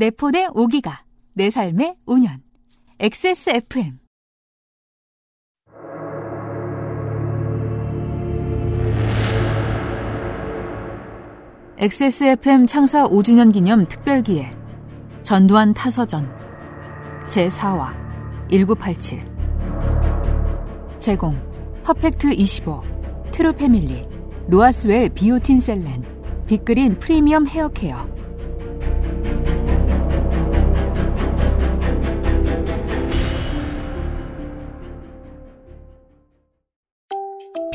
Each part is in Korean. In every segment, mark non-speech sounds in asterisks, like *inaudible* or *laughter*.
내 폰의 5기가, 내 삶의 5년. XSFM. XSFM 창사 5주년 기념 특별기획. 전두환 타서전. 제4화 1987 제공 퍼펙트 25 트루 패밀리. 로아스웰 비오틴 셀렌 빅그린 프리미엄 헤어케어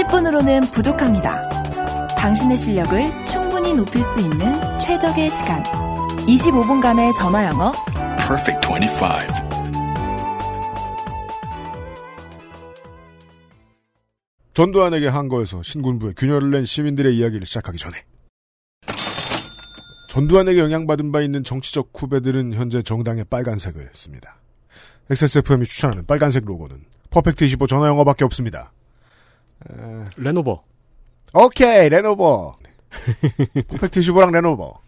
10분으로는 부족합니다. 당신의 실력을 충분히 높일 수 있는 최적의 시간. 25분간의 전화 영어. Perfect 25. 전두환에게 항거해서 신군부에 균열을 낸 시민들의 이야기를 시작하기 전에 전두환에게 영향받은 바 있는 정치적 후배들은 현재 정당의 빨간색을 씁니다. XSFM이 추천하는 빨간색 로고는 퍼펙트 25 전화 영어밖에 없습니다. 에... 레노버. 오케이, 레노버. 퍼펙트 25랑 레노버.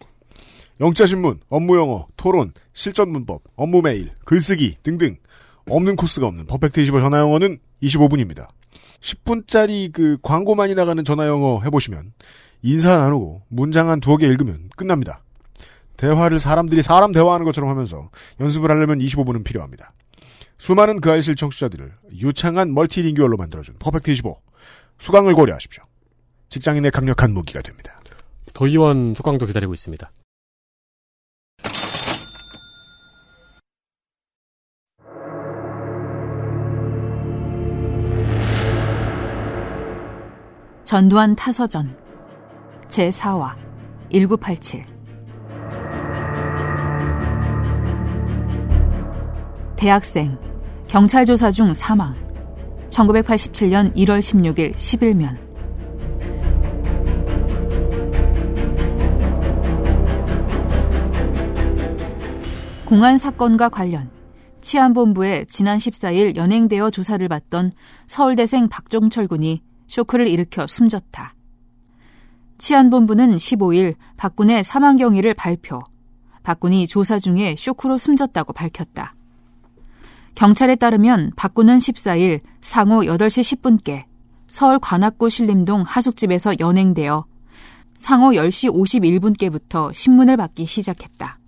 영자신문, 업무영어, 토론, 실전문법, 업무메일, 글쓰기 등등 없는 코스가 없는 퍼펙트 25 전화영어는 25분입니다. 10분짜리 그 광고 많이 나가는 전화영어 해보시면 인사 나누고 문장 한 두어 개 읽으면 끝납니다. 대화를 사람들이 사람 대화하는 것처럼 하면서 연습을 하려면 25분은 필요합니다. 수많은 그 아이실 청취자들을 유창한 멀티링규얼로 만들어준 퍼펙트 25 수강을 고려하십시오. 직장인의 강력한 무기가 됩니다. 도의원 수강도 기다리고 있습니다. 전두환 타서전 제4화 1987 대학생 경찰 조사 중 사망 1987년 1월 16일 11면 공안 사건과 관련 치안본부에 지난 14일 연행되어 조사를 받던 서울대생 박종철 군이 쇼크를 일으켜 숨졌다. 치안본부는 15일 박군의 사망 경위를 발표. 박군이 조사 중에 쇼크로 숨졌다고 밝혔다. 경찰에 따르면 박군은 14일 상호 8시 10분께 서울 관악구 신림동 하숙집에서 연행되어 상호 10시 51분께부터 신문을 받기 시작했다.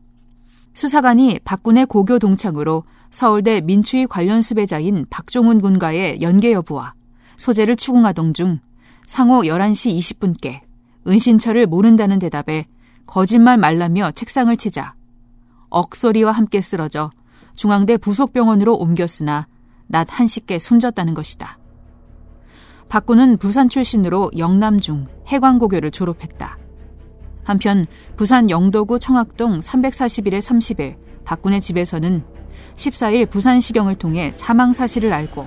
수사관이 박군의 고교 동창으로 서울대 민추위 관련 수배자인 박종훈 군과의 연계 여부와 소재를 추궁하던 중 상호 11시 20분께 은신처를 모른다는 대답에 거짓말 말라며 책상을 치자 억소리와 함께 쓰러져 중앙대 부속병원으로 옮겼으나 낮 1시께 숨졌다는 것이다. 박군은 부산 출신으로 영남중 해광고교를 졸업했다. 한편 부산 영도구 청학동 341의 30일 박군의 집에서는 14일 부산시경을 통해 사망 사실을 알고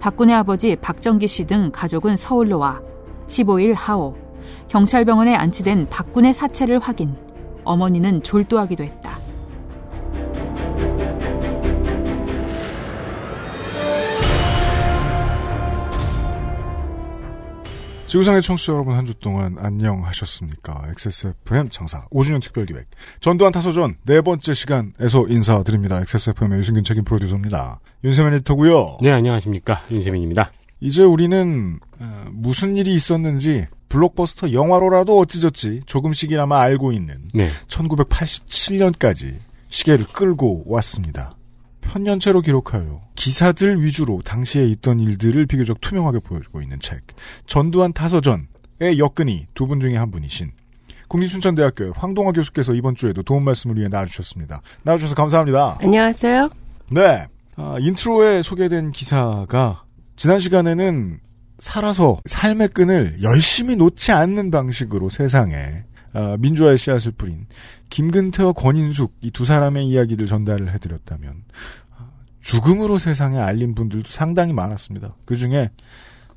박군의 아버지 박정기 씨 등 가족은 서울로 와 15일 하오 경찰병원에 안치된 박군의 사체를 확인 어머니는 졸도하기도 했다. 지구상의 청취자 여러분 한 주 동안 안녕하셨습니까? XSFM 창사 5주년 특별기획 전두환 타소전 네 번째 시간에서 인사드립니다. XSFM의 유승균 책임 프로듀서입니다. 윤세민 에디터고요. 네, 안녕하십니까. 윤세민입니다. 이제 우리는 어, 무슨 일이 있었는지 블록버스터 영화로라도 어찌저찌 조금씩이나마 알고 있는 네. 1987년까지 시계를 끌고 왔습니다. 편년체로 기록하여 기사들 위주로 당시에 있던 일들을 비교적 투명하게 보여주고 있는 책 전두환 타서전의 엮은이 두 분 중에 한 분이신 국립순천대학교의 황동하 교수께서 이번 주에도 도움 말씀을 위해 나와주셨습니다. 나와주셔서 감사합니다. 안녕하세요. 네. 아, intro에 소개된 기사가 지난 시간에는 살아서 삶의 끈을 열심히 놓지 않는 방식으로 세상에 어, 민주화의 씨앗을 뿌린 김근태와 권인숙 이 두 사람의 이야기를 전달을 해드렸다면 어, 죽음으로 세상에 알린 분들도 상당히 많았습니다. 그 중에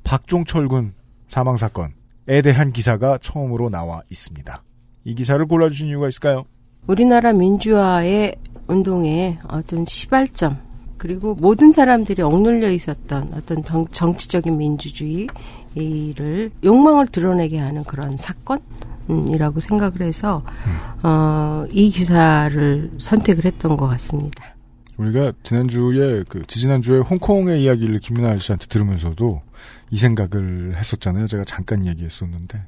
박종철 군 사망 사건에 대한 기사가 처음으로 나와 있습니다. 이 기사를 골라주신 이유가 있을까요? 우리나라 민주화의 운동의 어떤 시발점 그리고 모든 사람들이 억눌려 있었던 어떤 정, 정치적인 민주주의를 욕망을 드러내게 하는 그런 사건 이라고 생각을 해서 어, 이 기사를 선택을 했던 것 같습니다. 우리가 지난주에 그 지지난주에 홍콩의 이야기를 김민아 씨한테 들으면서도 이 생각을 했었잖아요. 제가 잠깐 얘기했었는데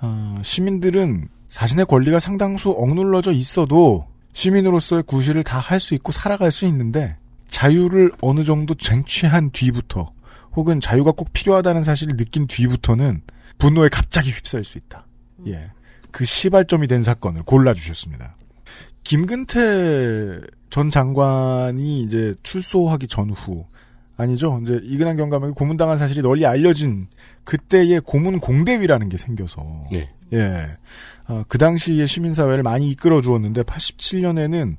어, 시민들은 자신의 권리가 상당수 억눌러져 있어도 시민으로서의 구실을 다 할 수 있고 살아갈 수 있는데 자유를 어느 정도 쟁취한 뒤부터 혹은 자유가 꼭 필요하다는 사실을 느낀 뒤부터는 분노에 갑자기 휩싸일 수 있다. 예. 그 시발점이 된 사건을 골라주셨습니다. 김근태 전 장관이 이제 출소하기 전후 아니죠. 이제 이근한 경감에게 고문당한 사실이 널리 알려진 그때의 고문 공대위라는 게 생겨서 네. 예. 어, 그 당시에 시민사회를 많이 이끌어 주었는데 87년에는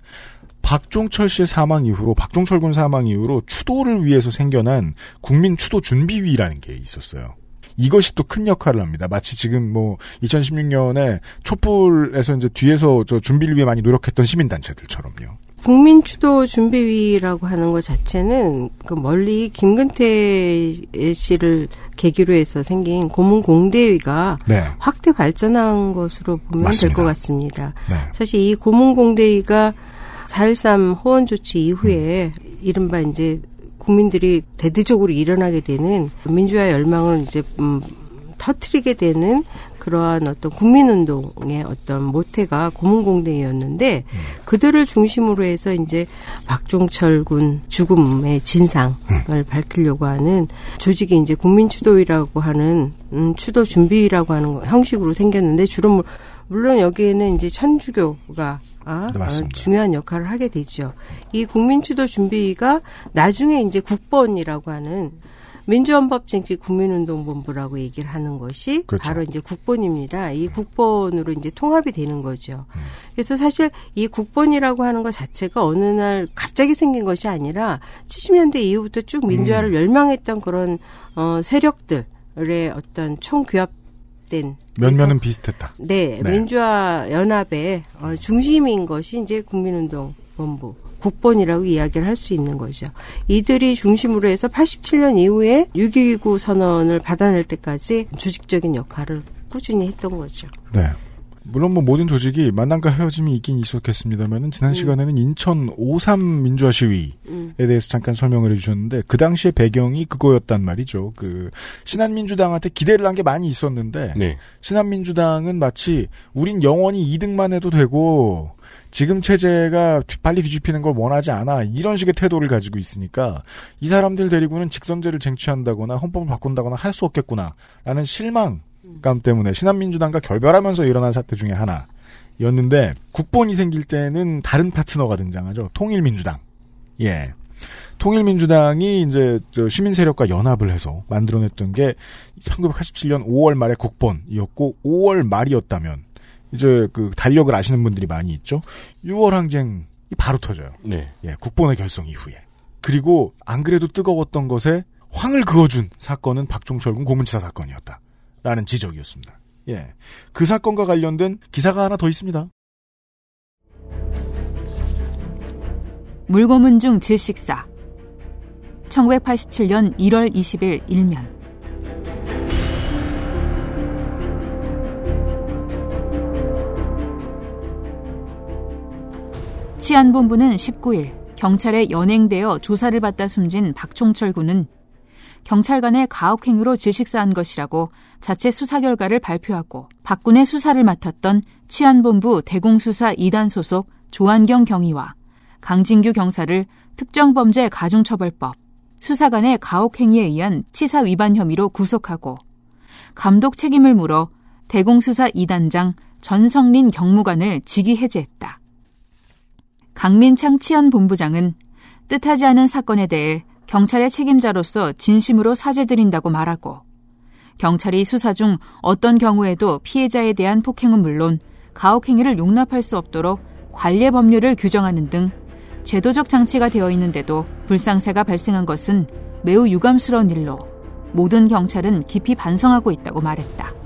박종철 씨의 사망 이후로 박종철 군 사망 이후로 추도를 위해서 생겨난 국민 추도 준비위라는 게 있었어요. 이것이 또 큰 역할을 합니다. 마치 지금 뭐 2016년에 촛불에서 이제 뒤에서 저 준비를 위해 많이 노력했던 시민단체들처럼요. 국민추도 준비위라고 하는 것 자체는 그 멀리 김근태 씨를 계기로 해서 생긴 고문 공대위가 네. 확대 발전한 것으로 보면 될. 것 같습니다. 네. 사실 이 고문 공대위가 4.13 호원 조치 이후에 이른바 이제 국민들이 대대적으로 일어나게 되는 민주화 열망을 이제 음, 터트리게 되는 그러한 어떤 국민운동의 어떤 모태가 고문공대였는데 그들을 중심으로 해서 이제 박종철 군 죽음의 진상을 밝히려고 하는 조직이 이제 국민추도위라고 하는 음, 추도 준비위라고 하는 거- 형식으로 생겼는데 주로 물- 물론 여기에는 이제 천주교가 아, 네, 중요한 역할을 하게 되죠. 이 국민추도 준비위가 나중에 이제 국본이라고 하는 민주헌법쟁취 국민운동본부라고 얘기를 하는 것이 그렇죠. 바로 이제 국본입니다. 이 국본으로 이제 통합이 되는 거죠. 그래서 사실 이 국본이라고 하는 것 자체가 어느 날 갑자기 생긴 것이 아니라 70년대 이후부터 쭉 민주화를 열망했던 그런 어 세력들의 어떤 총규합 된 면면은 비슷했다. 네, 네. 민주화 연합의 어, 중심인 것이 이제 국민운동 본부 국본이라고 이야기를 할 수 있는 거죠. 이들이 중심으로 해서 87년 이후에 6.29 선언을 받아낼 때까지 조직적인 역할을 꾸준히 했던 거죠. 네. 물론 뭐 모든 조직이 만남과 헤어짐이 있긴 있었겠습니다만은 지난 시간에는 인천 5.3 민주화 시위에 음. 대해서 잠깐 설명을 해주셨는데 그 당시의 배경이 그거였단 말이죠. 그 신한민주당한테 기대를 한 게 많이 있었는데 네. 신한민주당은 마치 우린 영원히 2등만 해도 되고 지금 체제가 뒤- 빨리 뒤집히는 걸 원하지 않아 이런 식의 태도를 가지고 있으니까 이 사람들 데리고는 직선제를 쟁취한다거나 헌법을 바꾼다거나 할 수 없겠구나라는 실망 감 때문에 신한민주당과 결별하면서 일어난 사태 중에 하나였는데 국본이 생길 때는 다른 파트너가 등장하죠 통일민주당 예 통일민주당이 이제 저 시민 세력과 연합을 해서 만들어냈던 게 1987년 5월 말에 국본이었고 5월 말이었다면 이제 그 달력을 아시는 분들이 많이 있죠. 6월 항쟁이 바로 터져요. 네. 예, 국본의 결성 이후에. 그리고 안 그래도 뜨거웠던 것에 황을 그어준 사건은 박종철군 고문치사 사건이었다. 라는 지적이었습니다. 예. 그 사건과 관련된 기사가 하나 더 있습니다. 물고문 중 질식사 1987년 1월 20일 일면 치안본부는 19일 경찰에 연행되어 조사를 받다 숨진 박종철 군은 경찰관의 가혹행위로 질식사한 것이라고 자체 수사 결과를 발표하고 박군의 수사를 맡았던 치안본부 대공수사 2단 소속 조한경 경위와 강진규 경사를 특정범죄 가중처벌법 수사관의 가혹행위에 의한 치사 위반 혐의로 구속하고 감독 책임을 물어 대공수사 2단장 전성린 경무관을 직위 해제했다. 강민창 치안본부장은 뜻하지 않은 사건에 대해 경찰의 책임자로서 진심으로 사죄드린다고 말하고 경찰이 수사 중 어떤 경우에도 피해자에 대한 폭행은 물론 가혹행위를 용납할 수 없도록 관례 법률을 규정하는 등 제도적 장치가 되어 있는데도 불상사가 발생한 것은 매우 유감스러운 일로 모든 경찰은 깊이 반성하고 있다고 말했다.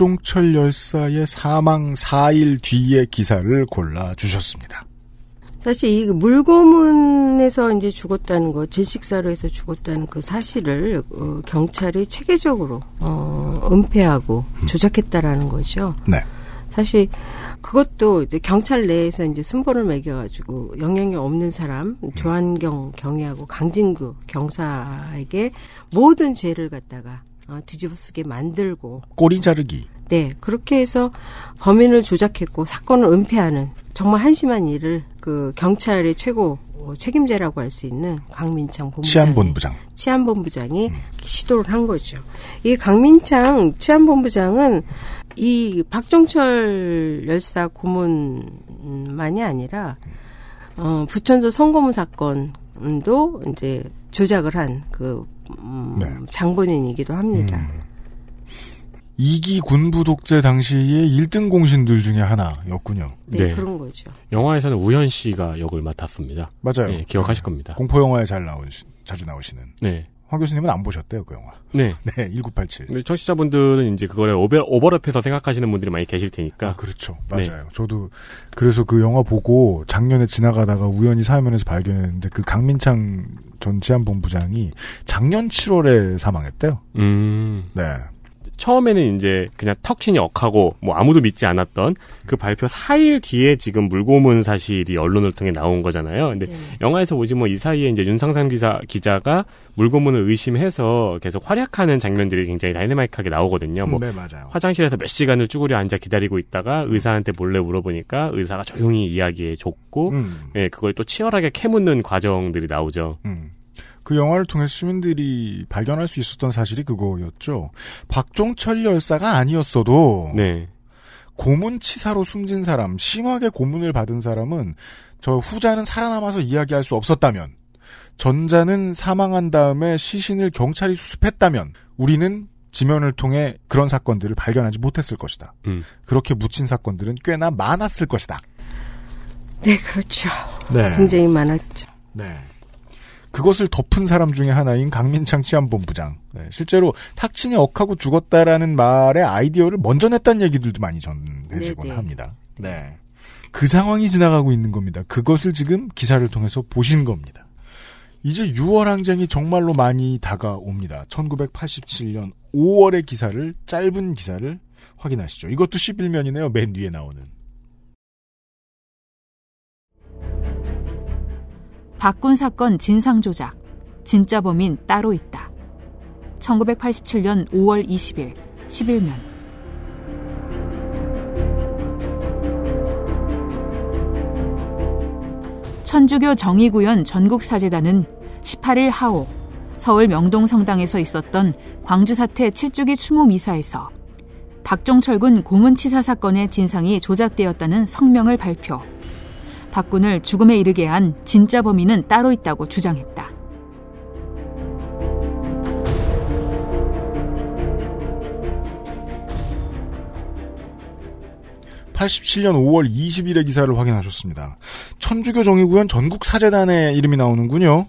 박종철 열사의 사망 4일 뒤의 기사를 골라 주셨습니다. 사실 이 물고문에서 이제 죽었다는 거, 질식사로 해서 죽었다는 그 사실을 어, 경찰이 체계적으로 어, 은폐하고 조작했다라는 거죠. 네. 사실 그것도 이제 경찰 내에서 이제 순번을 매겨가지고 영향이 없는 사람 조한경 경위하고 강진구 경사에게 모든 죄를 갖다가 어, 뒤집어쓰게 만들고 꼬리 자르기. 네 그렇게 해서 범인을 조작했고 사건을 은폐하는 정말 한심한 일을 그 경찰의 최고 어, 책임자라고 할 수 있는 강민창 본부장이 치안본부장. 치안본부장이 시도를 한 거죠. 이 강민창 치안본부장은 이 박종철 열사 고문만이 아니라 어, 부천서 성고문 사건 도 이제 조작을 한그 음, 네. 장본인이기도 합니다. 이기 군부 독재 당시의 1등 공신들 중에 하나였군요. 네, 네. 그런 거죠. 영화에서는 우현 씨가 역을 맡았습니다. 맞아요. 네, 기억하실 겁니다. 공포 영화에 잘 나오시, 자주 나오시는. 네. 황 교수님은 안 보셨대요, 그 영화. 네. *laughs* 네, 1987. 근데 청취자분들은 이제 그거를 오버, 오버랩해서 생각하시는 분들이 많이 계실 테니까. 아, 그렇죠. 네. 맞아요. 저도 그래서 그 영화 보고 작년에 지나가다가 우연히 사면에서 발견했는데 그 강민창 전 치안본부장이 작년 7월에 사망했대요. 음. 네. 처음에는 이제 그냥 턱신이 억하고 뭐 아무도 믿지 않았던 그 발표 4일 뒤에 지금 물고문 사실이 언론을 통해 나온 거잖아요. 근데 네. 영화에서 보시면 뭐이 사이에 이제 윤상삼 기사 기자가 물고문을 의심해서 계속 활약하는 장면들이 굉장히 다이내마이크하게 나오거든요. 뭐 네, 맞아요. 화장실에서 몇 시간을 쭈그려 앉아 기다리고 있다가 의사한테 몰래 물어보니까 의사가 조용히 이야기해 줬고 음, 예, 그걸 또 치열하게 캐묻는 과정들이 나오죠. 음. 그 영화를 통해 시민들이 발견할 수 있었던 사실이 그거였죠. 박종철 열사가 아니었어도 네. 고문 치사로 숨진 사람, 심하게 고문을 받은 사람은 저 후자는 살아남아서 이야기할 수 없었다면, 전자는 사망한 다음에 시신을 경찰이 수습했다면, 우리는 지면을 통해 그런 사건들을 발견하지 못했을 것이다. 음. 그렇게 묻힌 사건들은 꽤나 많았을 것이다. 네, 그렇죠. 네. 굉장히 많았죠. 네. 그것을 덮은 사람 중에 하나인 강민창 치안본부장. 네, 실제로 탁친이 억하고 죽었다라는 말의 아이디어를 먼저 냈다는 얘기들도 많이 전해지곤 네네. 합니다. 네. 그 상황이 지나가고 있는 겁니다. 그것을 지금 기사를 통해서 보신 겁니다. 이제 6월 항쟁이 정말로 많이 다가옵니다. 1987년 5월의 기사를, 짧은 기사를 확인하시죠. 이것도 11면이네요. 맨 위에 나오는. 박군 사건 진상 조작. 진짜 범인 따로 있다. 1987년 5월 20일 11면. 천주교 정의구현 전국사재단은 18일 하오 서울 명동성당에서 있었던 광주 사태 7주기 추모 미사에서 박종철군 고문치사 사건의 진상이 조작되었다는 성명을 발표. 박군을 죽음에 이르게 한 진짜 범인은 따로 있다고 주장했다. 87년 5월 20일의 기사를 확인하셨습니다. 천주교 정의구현 전국 사재단의 이름이 나오는군요.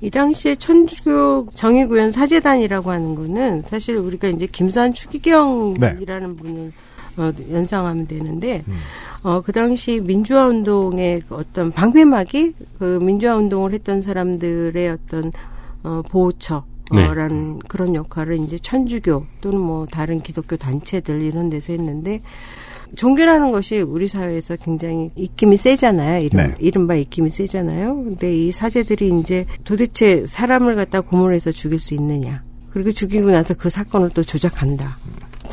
이 당시에 천주교 정의구현 사재단이라고 하는 거는 사실 우리가 이제 김수환 추기경이라는 분을 어, 연상하면 되는데 음. 어, 그 당시 민주화 운동의 어떤 방패막이 그 민주화 운동을 했던 사람들의 어떤 어, 보호처 네. 라는 그런 역할을 이제 천주교 또는 뭐 다른 기독교 단체들 이런 데서 했는데 종교라는 것이 우리 사회에서 굉장히 입김이 세잖아요. 이름, 네. 이른바 입김이 세잖아요. 근데 이 사제들이 이제 도대체 사람을 갖다 고문해서 죽일 수 있느냐. 그리고 죽이고 나서 그 사건을 또 조작한다.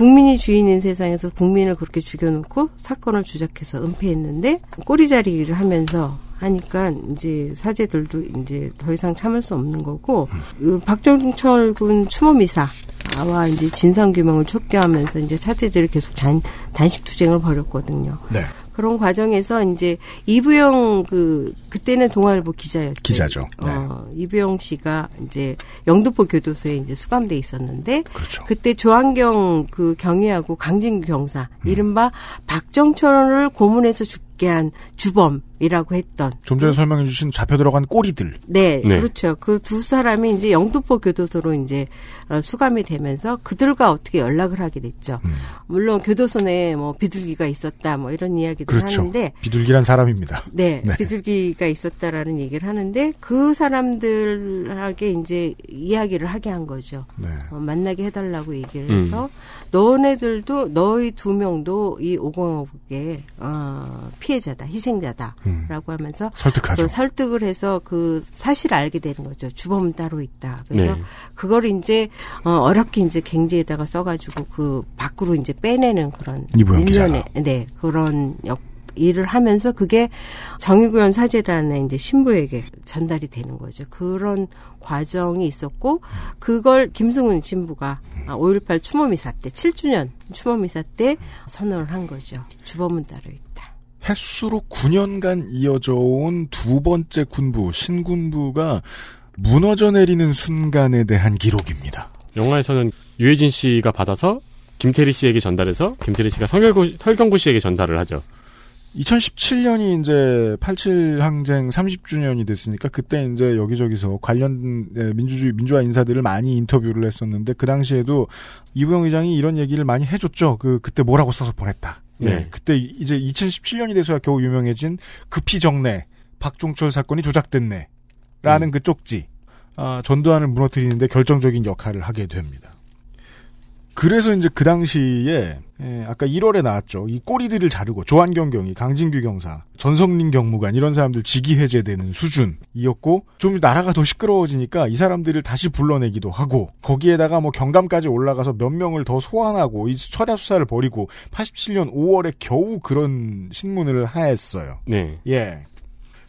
국민이 주인인 세상에서 국민을 그렇게 죽여놓고 사건을 조작해서 은폐했는데 꼬리자리를 하면서 하니까 이제 사제들도 이제 더 이상 참을 수 없는 거고 그 박정철 군 추모 미사와 이제 진상 규명을 촉구하면서 이제 사제들이 계속 단, 단식 투쟁을 벌였거든요. 네. 그런 과정에서 이제 이부영 그 그때는 동아일보 기자였죠. 기자죠. 네. 어, 이부영 씨가 이제 영등포 교도소에 이제 수감돼 있었는데 그렇죠. 그때 조한경 그 경위하고 강진규 경사 이른바 박정철을 고문해서 죽게 한 주범 이라고 했던 좀 전에 설명해 주신 잡혀 들어간 꼬리들. 네, 네. 그렇죠. 그 두 사람이 이제 영등포 교도소로 이제 어, 수감이 되면서 그들과 어떻게 연락을 하게 됐죠. 음. 물론 교도소 내에 뭐 비둘기가 있었다 뭐 이런 이야기들 그렇죠. 하는데 비둘기란 사람입니다. 네, *laughs* 네. 비둘기가 있었다라는 얘기를 하는데 그 사람들에게 이제 이야기를 하게 한 거죠. 네. 어, 만나게 해달라고 얘기를 음. 해서 너네들도 너희 두 명도 이 오공업의 어, 피해자다, 희생자다 라고 음. 하면서 설득하죠. 그 설득을 해서 그 사실을 알게 되는 거죠. 주범 따로 있다. 그래서 네. 그걸 이제 어, 어렵게 이제 갱지에다가 써가지고 그 밖으로 이제 빼내는 그런 일련의 네 그런 역 일을 하면서 그게 정의구현 사재단의 이제 신부에게 전달이 되는 거죠. 그런 과정이 있었고 그걸 김승훈 신부가 아, 5.18 추모미사 때 7주년 추모미사 때 선언을 한 거죠. 주범은 따로 있다. 횟수로 9년간 이어져 온 두 번째 군부, 신군부가 무너져 내리는 순간에 대한 기록입니다. 영화에서는 유해진 씨가 받아서 김태리 씨에게 전달해서 김태리 씨가 설경구, 설경구 씨에게 전달을 하죠. 2017년이 이제 87 항쟁 30주년이 됐으니까 그때 이제 여기저기서 관련 에, 민주주의 민주화 인사들을 많이 인터뷰를 했었는데 그 당시에도 이부영 의장이 이런 얘기를 많이 해줬죠. 그 그때 뭐라고 써서 보냈다. 예, 네. 그때 이제 2017년이 돼서야 겨우 유명해진 급히 정내 박종철 사건이 조작됐네. 라는 음. 그 쪽지. 아, 전두환을 무너뜨리는데 결정적인 역할을 하게 됩니다. 그래서 이제 그 당시에 예, 아까 1월에 나왔죠. 이 꼬리들을 자르고 조한경 경위, 강진규 경사, 전성린 경무관 이런 사람들 직위 해제되는 수준이었고 좀 나라가 더 시끄러워지니까 이 사람들을 다시 불러내기도 하고 거기에다가 뭐 경감까지 올라가서 몇 명을 더 소환하고 이 철야 수사를 벌이고 87년 5월에 겨우 그런 신문을 하였어요. 네. 예.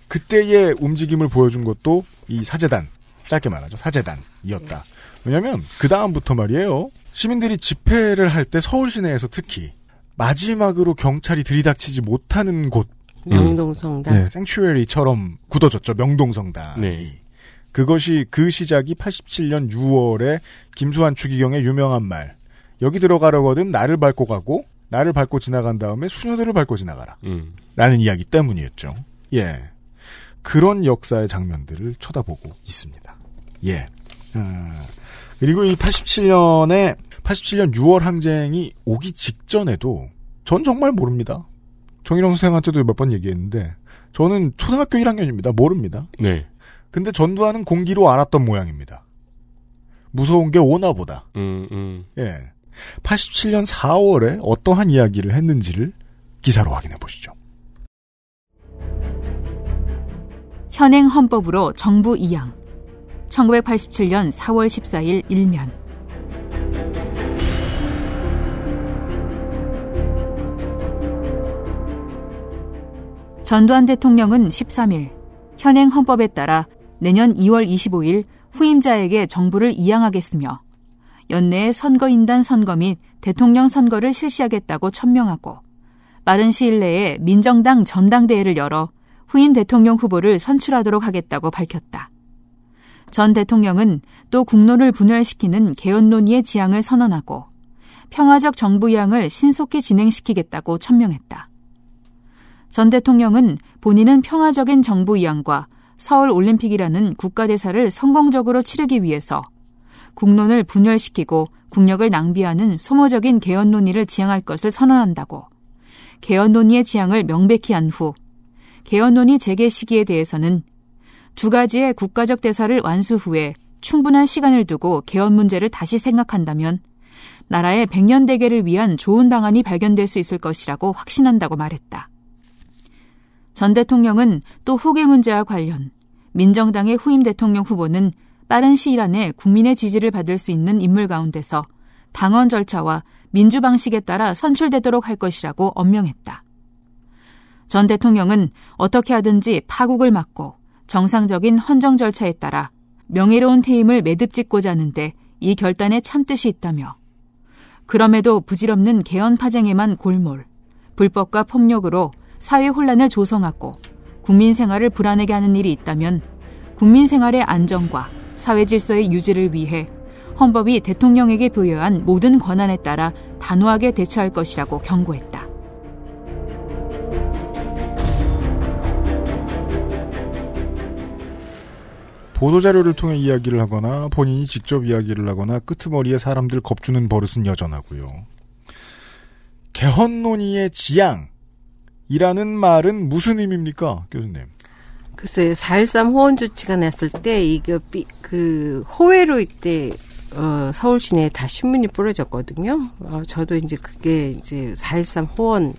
그때의 움직임을 보여준 것도 이 사재단, 짧게 말하죠. 사재단이었다. 왜냐면, 그 다음부터 말이에요. 시민들이 집회를 할 때 서울 시내에서 특히, 마지막으로 경찰이 들이닥치지 못하는 곳, 명동성당. 네, 생츄에리처럼 굳어졌죠. 명동성당이. 네. 그것이 그 시작이 87년 6월에 김수환 추기경의 유명한 말. 여기 들어가려거든 나를 밟고 가고 나를 밟고 지나간 다음에 수녀들을 밟고 지나가라. 음. 라는 이야기 때문이었죠. 예. 그런 역사의 장면들을 쳐다보고 있습니다. 예. 아, 그리고 이 87년에 87년 6월 항쟁이 오기 직전에도 전 정말 모릅니다. 정일영 선생한테도 몇 번 얘기했는데 저는 초등학교 1학년입니다. 모릅니다. 네. 근데 전두환은 공기로 알았던 모양입니다. 무서운 게 오나 보다. 음, 음. 예. 87년 4월에 어떠한 이야기를 했는지를 기사로 확인해 보시죠. 현행 헌법으로 정부 이양 1987년 4월 14일 일면 전두환 대통령은 13일 현행 헌법에 따라 내년 2월 25일 후임자에게 정부를 이양하겠으며 연내에 선거인단 선거 및 대통령 선거를 실시하겠다고 천명하고 빠른 시일 내에 민정당 전당대회를 열어 후임 대통령 후보를 선출하도록 하겠다고 밝혔다. 전 대통령은 또 국론을 분열시키는 개헌 논의의 지향을 선언하고 평화적 정부 이양을 신속히 진행시키겠다고 천명했다. 전 대통령은 본인은 평화적인 정부 이양과 서울 올림픽이라는 국가대사를 성공적으로 치르기 위해서 국론을 분열시키고 국력을 낭비하는 소모적인 개헌 논의를 지향할 것을 선언한다고 개헌 논의의 지향을 명백히 한 후 개헌 논의 재개 시기에 대해서는 두 가지의 국가적 대사를 완수 후에 충분한 시간을 두고 개헌 문제를 다시 생각한다면 나라의 백년 대계를 위한 좋은 방안이 발견될 수 있을 것이라고 확신한다고 말했다. 전 대통령은 또 후계 문제와 관련 민정당의 후임 대통령 후보는 빠른 시일 안에 국민의 지지를 받을 수 있는 인물 가운데서 당원 절차와 민주 방식에 따라 선출되도록 할 것이라고 엄명했다. 전 대통령은 어떻게 하든지 파국을 막고 정상적인 헌정 절차에 따라 명예로운 퇴임을 매듭짓고자 하는데 이 결단에 참뜻이 있다며 그럼에도 부질없는 개헌 파쟁에만 골몰, 불법과 폭력으로 사회 혼란을 조성하고 국민 생활을 불안하게 하는 일이 있다면 국민 생활의 안정과 사회 질서의 유지를 위해 헌법이 대통령에게 부여한 모든 권한에 따라 단호하게 대처할 것이라고 경고했다. 보도자료를 통해 이야기를 하거나 본인이 직접 이야기를 하거나 끄트머리에 사람들 겁주는 버릇은 여전하고요. 개헌 논의의 지향이라는 말은 무슨 의미입니까, 교수님? 글쎄, 4.13 호원 조치가 났을 때, 이거, 삐, 그, 호외로 이때, 어, 서울 시내에 다 신문이 뿌려졌거든요. 어, 저도 이제 그게 이제 4.13 호원,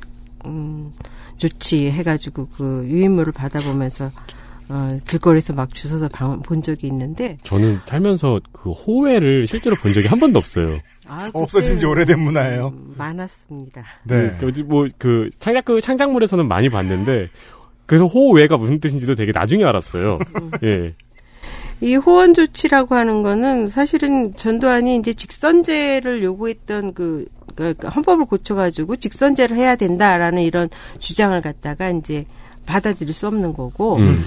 음, 조치 해가지고 그 유인물을 받아보면서 어, 길거리에서 막 주워서 방, 본 적이 있는데 저는 살면서 그 호외를 실제로 본 적이 한 번도 없어요. 아, 없어진 지 오래된 문화예요. 음, 많았습니다. 네. 뭐그 창작 그 창작물에서는 많이 봤는데 그래서 호외가 무슨 뜻인지도 되게 나중에 알았어요. 예. 이 호원 조치라고 하는 거는 사실은 전두환이 이제 직선제를 요구했던 그 그러니까 헌법을 고쳐가지고 직선제를 해야 된다라는 이런 주장을 갖다가 이제 받아들일 수 없는 거고 음.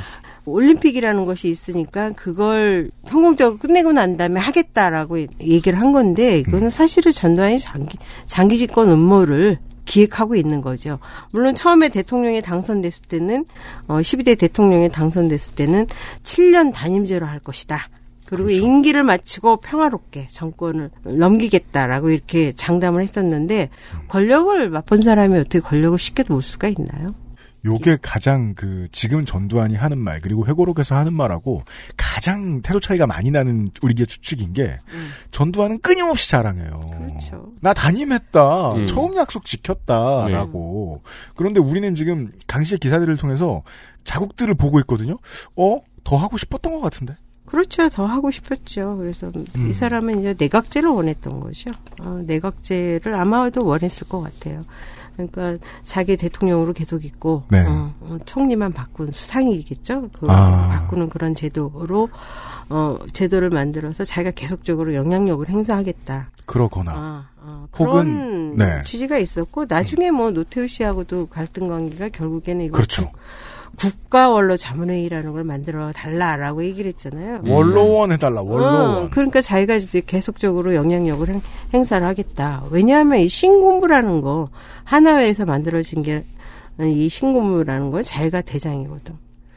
올림픽이라는 것이 있으니까 그걸 성공적으로 끝내고 난 다음에 하겠다라고 얘기를 한 건데 이거는 사실은 전두환이 장기 장기 집권 음모를 기획하고 있는 거죠. 물론 처음에 대통령에 당선됐을 때는 어 12대 대통령에 당선됐을 때는 7년 단임제로 할 것이다. 그리고 임기를 마치고 평화롭게 정권을 넘기겠다라고 이렇게 장담을 했었는데 권력을 맛본 사람이 어떻게 권력을 쉽게 놓을 수가 있나요? 요게 가장 그 지금 전두환이 하는 말 그리고 회고록에서 하는 말하고 가장 태도 차이가 많이 나는 우리의 추측인 게 전두환은 끊임없이 자랑해요. 그렇죠. 나 단임했다. 음. 처음 약속 지켰다라고. 그런데 우리는 지금 강시의 기사들을 통해서 자국들을 보고 있거든요. 어? 더 하고 싶었던 것 같은데. 그렇죠. 더 하고 싶었죠. 그래서 음. 이 사람은 이제 내각제를 원했던 거죠. 어, 내각제를 아마도 원했을 것 같아요. 그러니까 자기 대통령으로 계속 있고 네. 어, 어, 총리만 바꾼 수상이겠죠. 그 아. 바꾸는 그런 제도로 어, 제도를 만들어서 자기가 계속적으로 영향력을 행사하겠다. 그러거나. 아, 아, 혹은, 그런 네. 취지가 있었고 나중에 뭐 노태우 씨하고도 갈등 관계가 결국에는 이거 그렇죠. 국가 원로 자문회의라는 걸 만들어 달라라고 얘기를 했잖아요. 원로원 해달라, 원로원. 어, 그러니까 자기가 이제 계속적으로 영향력을 행, 행사를 하겠다. 왜냐하면 이 신공부라는 거 하나회에서 만들어진 게 이 신공부라는 건 자기가 대장이거든.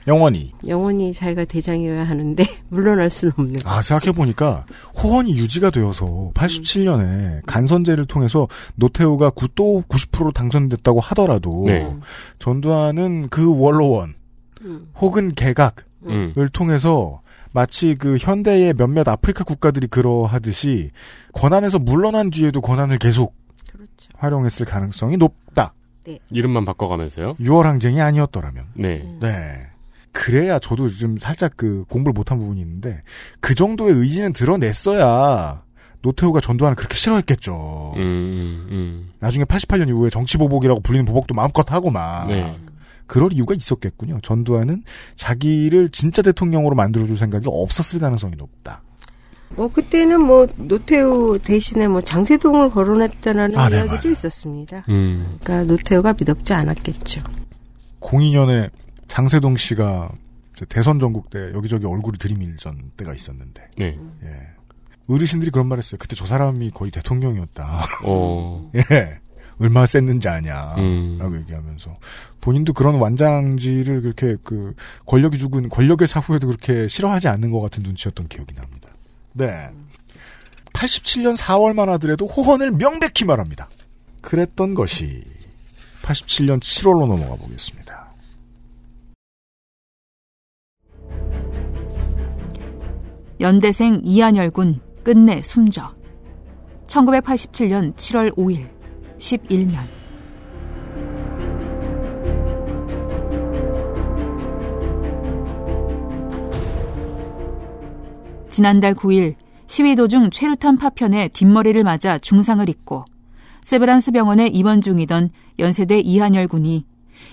영원히. 영원히 자기가 대장이어야 하는데 *laughs* 물러날 수는 없는 아, 거지. 생각해 보니까 호원이 유지가 되어서 87년에 간선제를 통해서 노태우가 구- 또90% 당선됐다고 하더라도 네. 전두환은 그 원로원 음. 혹은 개각을 음. 통해서 마치 그 현대의 몇몇 아프리카 국가들이 그러하듯이 권한에서 물러난 뒤에도 권한을 계속 그렇죠. 활용했을 가능성이 높다. 이름만 바꿔가면서요. 6월 항쟁이 아니었더라면. 네. 네. 그래야 저도 좀 살짝 그 공부를 못한 부분이 있는데 그 정도의 의지는 드러냈어야 노태우가 전두환을 그렇게 싫어했겠죠. 음, 음, 음. 나중에 88년 이후에 정치보복이라고 불리는 보복도 마음껏 하고 막 네. 그럴 이유가 있었겠군요. 전두환은 자기를 진짜 대통령으로 만들어줄 생각이 없었을 가능성이 높다. 뭐 그때는 뭐 노태우 대신에 뭐 장세동을 거론했다는 아, 네, 이야기도 맞아요. 있었습니다. 음. 그러니까 노태우가 믿었지 않았겠죠. 02년에 장세동 씨가 대선 전국 때 여기저기 얼굴이 들이밀전 때가 있었는데 네. 예. 어르신들이 그런 말 했어요. 그때 저 사람이 거의 대통령이었다. 어. *laughs* 예. 얼마나 셌는지 아냐. 음. 라고 얘기하면서. 본인도 그런 완장지를 그렇게 그 권력이 죽은 권력의 사후에도 그렇게 싫어하지 않는 것 같은 눈치였던 기억이 납니다. 네. 87년 4월만 하더라도 호헌을 명백히 말합니다. 그랬던 것이 87년 7월로 넘어가 보겠습니다. 연대생 이한열 군 끝내 숨져. 1987년 7월 5일 11면 지난달 9일 시위 도중 최루탄 파편에 뒷머리를 맞아 중상을 입고 세브란스 병원에 입원 중이던 연세대 이한열 군이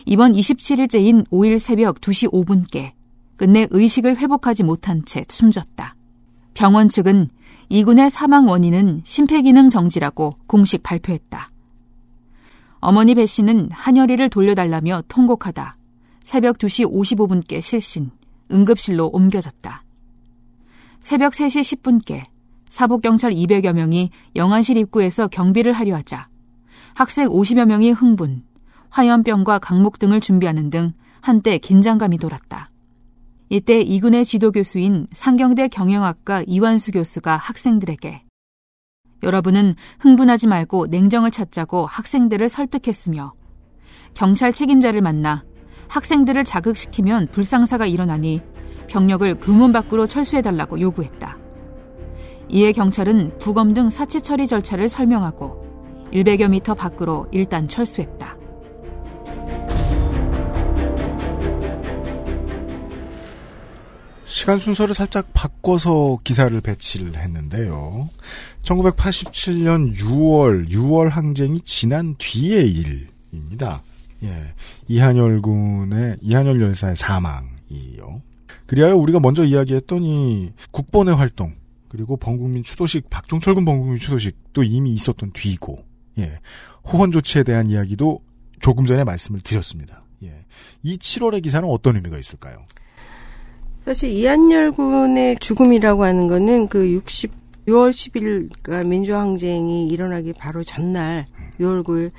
이번 27일째인 5일 새벽 2시 5분께 끝내 의식을 회복하지 못한 채 숨졌다. 병원 측은 이 군의 사망 원인은 심폐기능 정지라고 공식 발표했다. 어머니 배 씨는 한여리를 돌려달라며 통곡하다 새벽 2시 55분께 실신, 응급실로 옮겨졌다. 새벽 3시 10분께 사복경찰 200여 명이 영안실 입구에서 경비를 하려 하자 학생 50여 명이 흥분, 화염병과 강목 등을 준비하는 등 한때 긴장감이 돌았다. 이때 이군의 지도 교수인 상경대 경영학과 이완수 교수가 학생들에게 여러분은 흥분하지 말고 냉정을 찾자고 학생들을 설득했으며 경찰 책임자를 만나 학생들을 자극시키면 불상사가 일어나니 병력을 금문 밖으로 철수해달라고 요구했다. 이에 경찰은 부검 등 사체 처리 절차를 설명하고 100여 미터 밖으로 일단 철수했다. 시간 순서를 살짝 바꿔서 기사를 배치를 했는데요. 1987년 6월, 6월 항쟁이 지난 뒤의 일입니다. 예. 이한열 군의, 이한열 열사의 사망이요. 그리하여 우리가 먼저 이야기했던 이 국본의 활동, 그리고 범국민 추도식, 박종철 군 범국민 추도식도 이미 있었던 뒤고, 예. 호헌 조치에 대한 이야기도 조금 전에 말씀을 드렸습니다. 예. 이 7월의 기사는 어떤 의미가 있을까요? 사실 이한열 군의 죽음이라고 하는 거는 그 60, 6월 10일, 그러니까 민주항쟁이 일어나기 바로 전날, 6월 9일,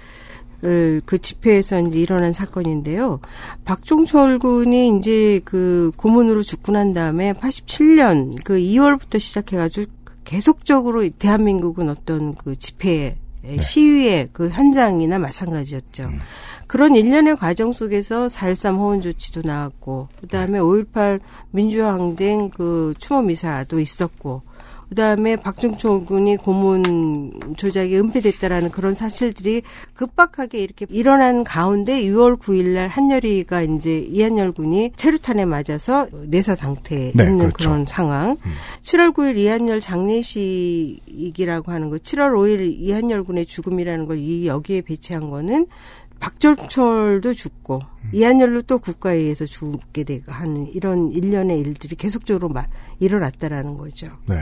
그 집회에서 이제 일어난 사건인데요. 박종철 군이 이제 그 고문으로 죽고 난 다음에 87년 그 2월부터 시작해가지고 계속적으로 대한민국은 어떤 그 집회 네. 시위의 그 현장이나 마찬가지였죠. 음. 그런 일련의 과정 속에서 4.13 호원 조치도 나왔고, 그 다음에 5.18 민주항쟁 그 추모 미사도 있었고, 그 다음에 박종철 군이 고문 조작이 은폐됐다라는 그런 사실들이 급박하게 이렇게 일어난 가운데 6월 9일날 한여리가 이제 이한열 군이 체류탄에 맞아서 내사 상태에 네, 있는 그렇죠. 그런 상황. 음. 7월 9일 이한열 장례식이라고 하는 거, 7월 5일 이한열 군의 죽음이라는 걸 이 여기에 배치한 거는 박절철도 죽고 음. 이한열로 또 국가에 의해서 죽게 되고 하는 이런 일련의 일들이 계속적으로 막 일어났다라는 거죠. 네.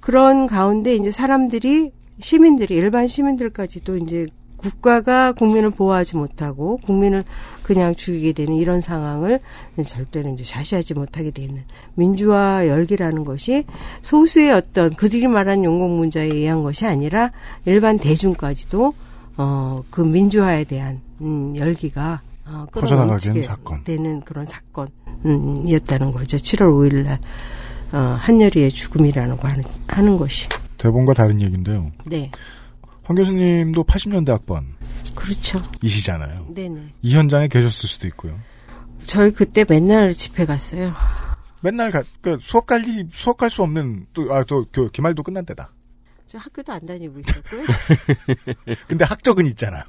그런 가운데 이제 사람들이 시민들이 일반 시민들까지도 이제 국가가 국민을 보호하지 못하고 국민을 그냥 죽이게 되는 이런 상황을 절대로 이제 자시하지 못하게 되는 민주화 열기라는 것이 소수의 어떤 그들이 말한 용공 문자에 의한 것이 아니라 일반 대중까지도 어 그 민주화에 대한 음 열기가 어, 퍼져나가게 사건 되는 그런 사건이었다는 거죠. 7월 5일 날 어, 한여리의 죽음이라는 거 하는, 하는 것이. 대본과 다른 얘기인데요. 네. 황 교수님도 80년대 학번. 그렇죠. 이시잖아요. 네네. 이 현장에 계셨을 수도 있고요. 저희 그때 맨날 집회 갔어요. 맨날 가, 그 수업 갈 일이, 수업 갈 수 없는, 또, 아, 또, 그, 기말도 끝난 때다. 저 학교도 안 다니고 있었고요. *laughs* 근데 학적은 있잖아요.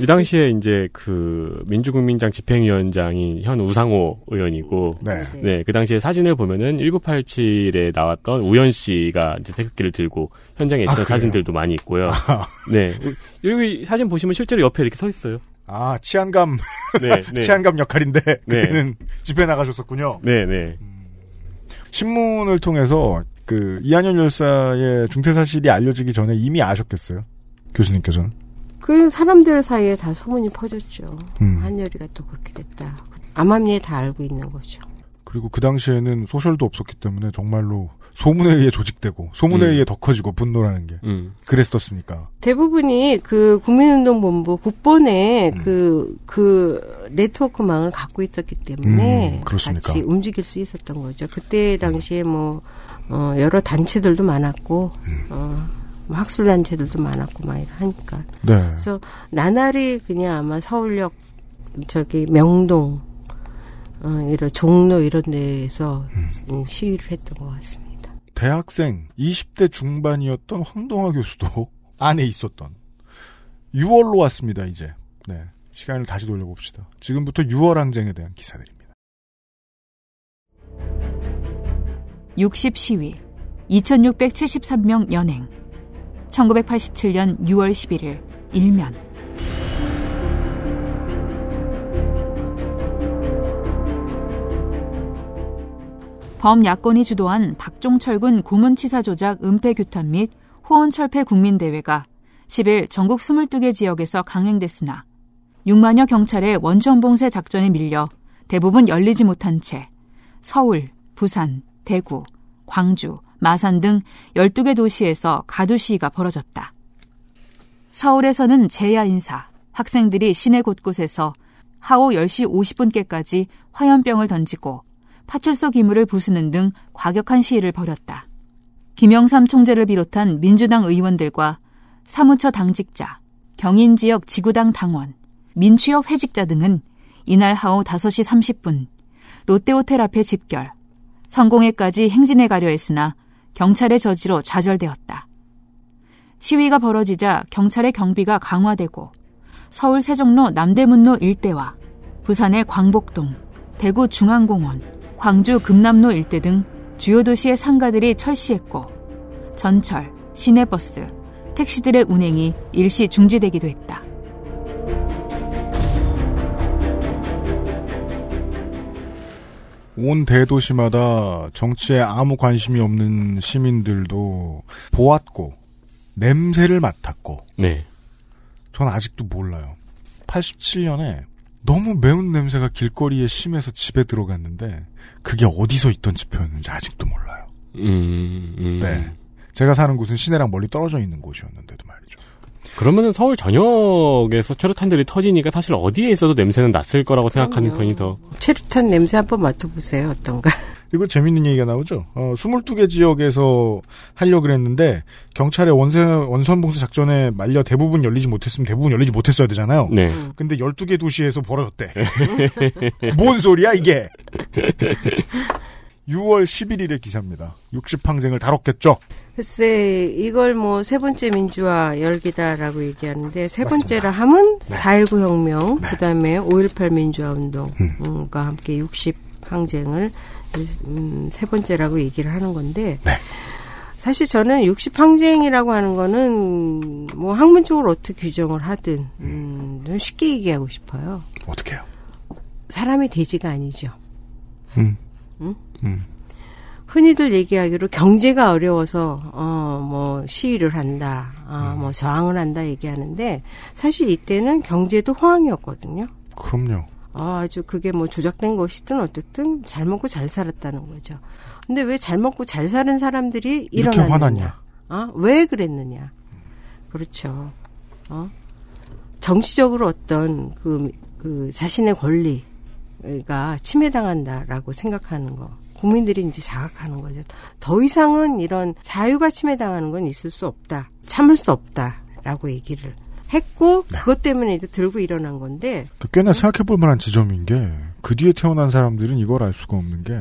이 당시에 이제 그 민주국민장 집행위원장이 현 우상호 의원이고, 네. 네, 그 당시에 사진을 보면은 1987에 나왔던 우현 씨가 이제 태극기를 들고 현장에 있었던 아, 사진들도 많이 있고요. 아. 네. 여기 사진 보시면 실제로 옆에 이렇게 서 있어요. 아, 치안감. 네, *laughs* 네. 치안감 역할인데, 네. 그때는 네. 집회 나가셨었군요. 네, 네. 음, 신문을 통해서 그 이한열 열사의 중태 사실이 알려지기 전에 이미 아셨겠어요? 교수님께서는? 그 사람들 사이에 다 소문이 퍼졌죠. 음. 한여리가 또 그렇게 됐다. 암암리에 다 알고 있는 거죠. 그리고 그 당시에는 소셜도 없었기 때문에 정말로 소문에 의해 조직되고 소문에 음. 의해 더 커지고 분노라는 게 음. 그랬었으니까 대부분이 그 국민운동본부 국본에 그그 음. 그 네트워크망을 갖고 있었기 때문에 음, 같이 움직일 수 있었던 거죠. 그때 당시에 뭐 어, 여러 단체들도 많았고 음. 어, 뭐 학술 단체들도 많았고 막 하니까. 네. 그래서 나날이 그냥 아마 서울역 저기 명동 어, 이런 종로 이런 데에서 음. 시위를 했던 것 같습니다. 대학생 20대 중반이었던 황동화 교수도 *laughs* 안에 있었던 6월로 왔습니다. 이제 네 시간을 다시 돌려봅시다. 지금부터 6월 항쟁에 대한 기사들입니다. 60 시위 2673명 연행. 1987년 6월 11일 일면. 범야권이 주도한 박종철군 고문치사 조작 은폐 규탄 및 호언철폐 국민대회가 10일 전국 22개 지역에서 강행됐으나 6만여 경찰의 원천봉쇄 작전에 밀려 대부분 열리지 못한 채 서울, 부산, 대구, 광주, 마산 등 12개 도시에서 가두 시위가 벌어졌다. 서울에서는 제야 인사, 학생들이 시내 곳곳에서 하오 10시 50분께까지 화염병을 던지고 파출소 기물을 부수는 등 과격한 시위를 벌였다. 김영삼 총재를 비롯한 민주당 의원들과 사무처 당직자, 경인 지역 지구당 당원, 민취업 회직자 등은 이날 하오 5시 30분 롯데호텔 앞에 집결, 성공회까지 행진해 가려 했으나 경찰의 저지로 좌절되었다. 시위가 벌어지자 경찰의 경비가 강화되고 서울 세종로 남대문로 일대와 부산의 광복동, 대구 중앙공원, 광주 금남로 일대 등 주요 도시의 상가들이 철시했고 전철, 시내버스, 택시들의 운행이 일시 중지되기도 했다. 온 대도시마다 정치에 아무 관심이 없는 시민들도 보았고 냄새를 맡았고 네. 전 아직도 몰라요. 87년에 너무 매운 냄새가 길거리에 심해서 집에 들어갔는데 그게 어디서 있던 지표였는지 아직도 몰라요. 음, 음. 네. 제가 사는 곳은 시내랑 멀리 떨어져 있는 곳이었는데도 말이죠. 그러면은 서울 전역에서 최루탄들이 터지니까 사실 어디에 있어도 냄새는 났을 거라고 생각하는. 편이 더. 체류탄 냄새 한번 맡아보세요. 어떤가? *laughs* 그리고 재밌는 얘기가 나오죠. 어, 22개 지역에서 하려고 그랬는데 경찰의 원세, 원선봉쇄 작전에 말려 대부분 열리지 못했으면 대부분 열리지 못했어야 되잖아요. 네. 근데 12개 도시에서 벌어졌대. *laughs* 뭔 소리야 이게. *laughs* 6월 11일의 기사입니다. 60항쟁을 다뤘겠죠. 글쎄 이걸 뭐 세 번째 민주화 열기다라고 얘기하는데 세 번째라 함은 4.19 혁명 네. 그 다음에 5.18 민주화 운동과 음. 함께 60 항쟁을 음, 세 번째라고 얘기를 하는 건데 네. 사실 저는 60 항쟁이라고 하는 거는 뭐 학문적으로 어떻게 규정을 하든 음, 좀 쉽게 얘기하고 싶어요. 어떻게 해요? 사람이 돼지가 아니죠. 음. 응? 음. 흔히들 얘기하기로 경제가 어려워서 어 뭐 시위를 한다, 아뭐 저항을 한다 얘기하는데 사실 이때는 경제도 호황이었거든요. 그럼요. 아, 아주 그게 뭐 조작된 것이든 어쨌든 잘 먹고 잘 살았다는 거죠. 근데 왜 잘 먹고 잘 사는 사람들이 이렇게 일어났느냐? 화났냐? 어? 왜 그랬느냐? 그렇죠. 어? 정치적으로 어떤 그, 그 자신의 권리가 침해당한다라고 생각하는 거. 국민들이 이제 자각하는 거죠. 더 이상은 이런 자유가 침해당하는 건 있을 수 없다. 참을 수 없다라고 얘기를 했고 네. 그것 때문에 이제 들고 일어난 건데 그 꽤나 생각해 볼 만한 지점인 게, 그 뒤에 태어난 사람들은 이걸 알 수가 없는 게,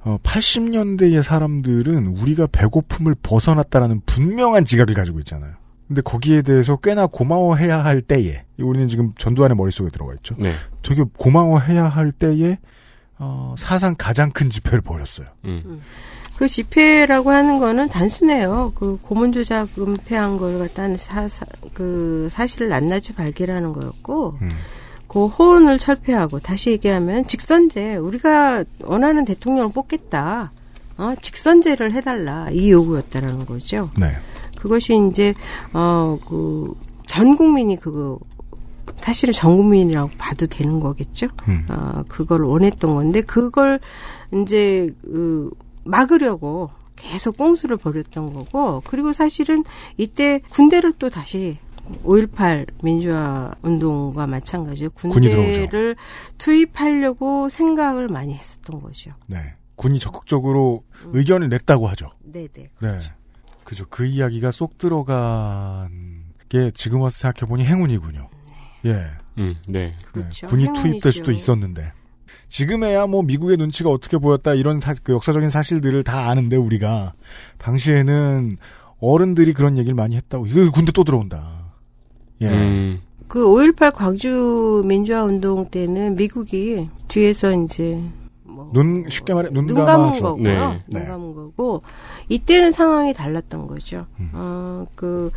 어, 80년대의 사람들은 우리가 배고픔을 벗어났다라는 분명한 지각을 가지고 있잖아요. 근데 거기에 대해서 꽤나 고마워해야 할 때에, 우리는 지금 전두환의 머릿속에 들어가 있죠. 네. 되게 고마워해야 할 때에, 어, 사상 가장 큰 집회를 벌였어요. 음. 그 집회라고 하는 거는 단순해요. 그 고문 조작 은폐한 걸 갖다는 사, 사, 그 사실을 낱낱이 발견하는 거였고, 음. 그 호언을 철폐하고 다시 얘기하면 직선제 우리가 원하는 대통령을 뽑겠다. 어, 직선제를 해달라 이 요구였다라는 거죠. 네. 그것이 이제 어그 전 국민이 그거 사실은 전 국민이라고 봐도 되는 거겠죠. 음. 어 그걸 원했던 건데 그걸 이제 그 막으려고 계속 꽁수를 벌였던 거고 그리고 사실은 이때 군대를 또 다시 5.18 민주화 운동과 마찬가지로 군대를 투입하려고 생각을 많이 했었던 거죠. 네. 군이 적극적으로 의견을 냈다고 하죠. 네네. 네. 그죠. 그 이야기가 쏙 들어간 게 지금 와서 생각해보니 행운이군요. 예. 음, 네. 그렇죠. 네. 군이. 투입될 수도 있었는데. 지금에야 뭐 미국의 눈치가 어떻게 보였다 이런 사- 그 역사적인 사실들을 다 아는데 우리가 당시에는 어른들이 그런 얘기를 많이 했다고 이거 군대 또 들어온다. 예. 음, 그5.18 광주 민주화 운동 때는 미국이 뒤에서 이제 뭐 눈 쉽게 말해 눈, 눈 감아서. 감은 거고요. 네. 눈 네. 감은 거고 이때는 상황이 달랐던 거죠. 음. 어, 그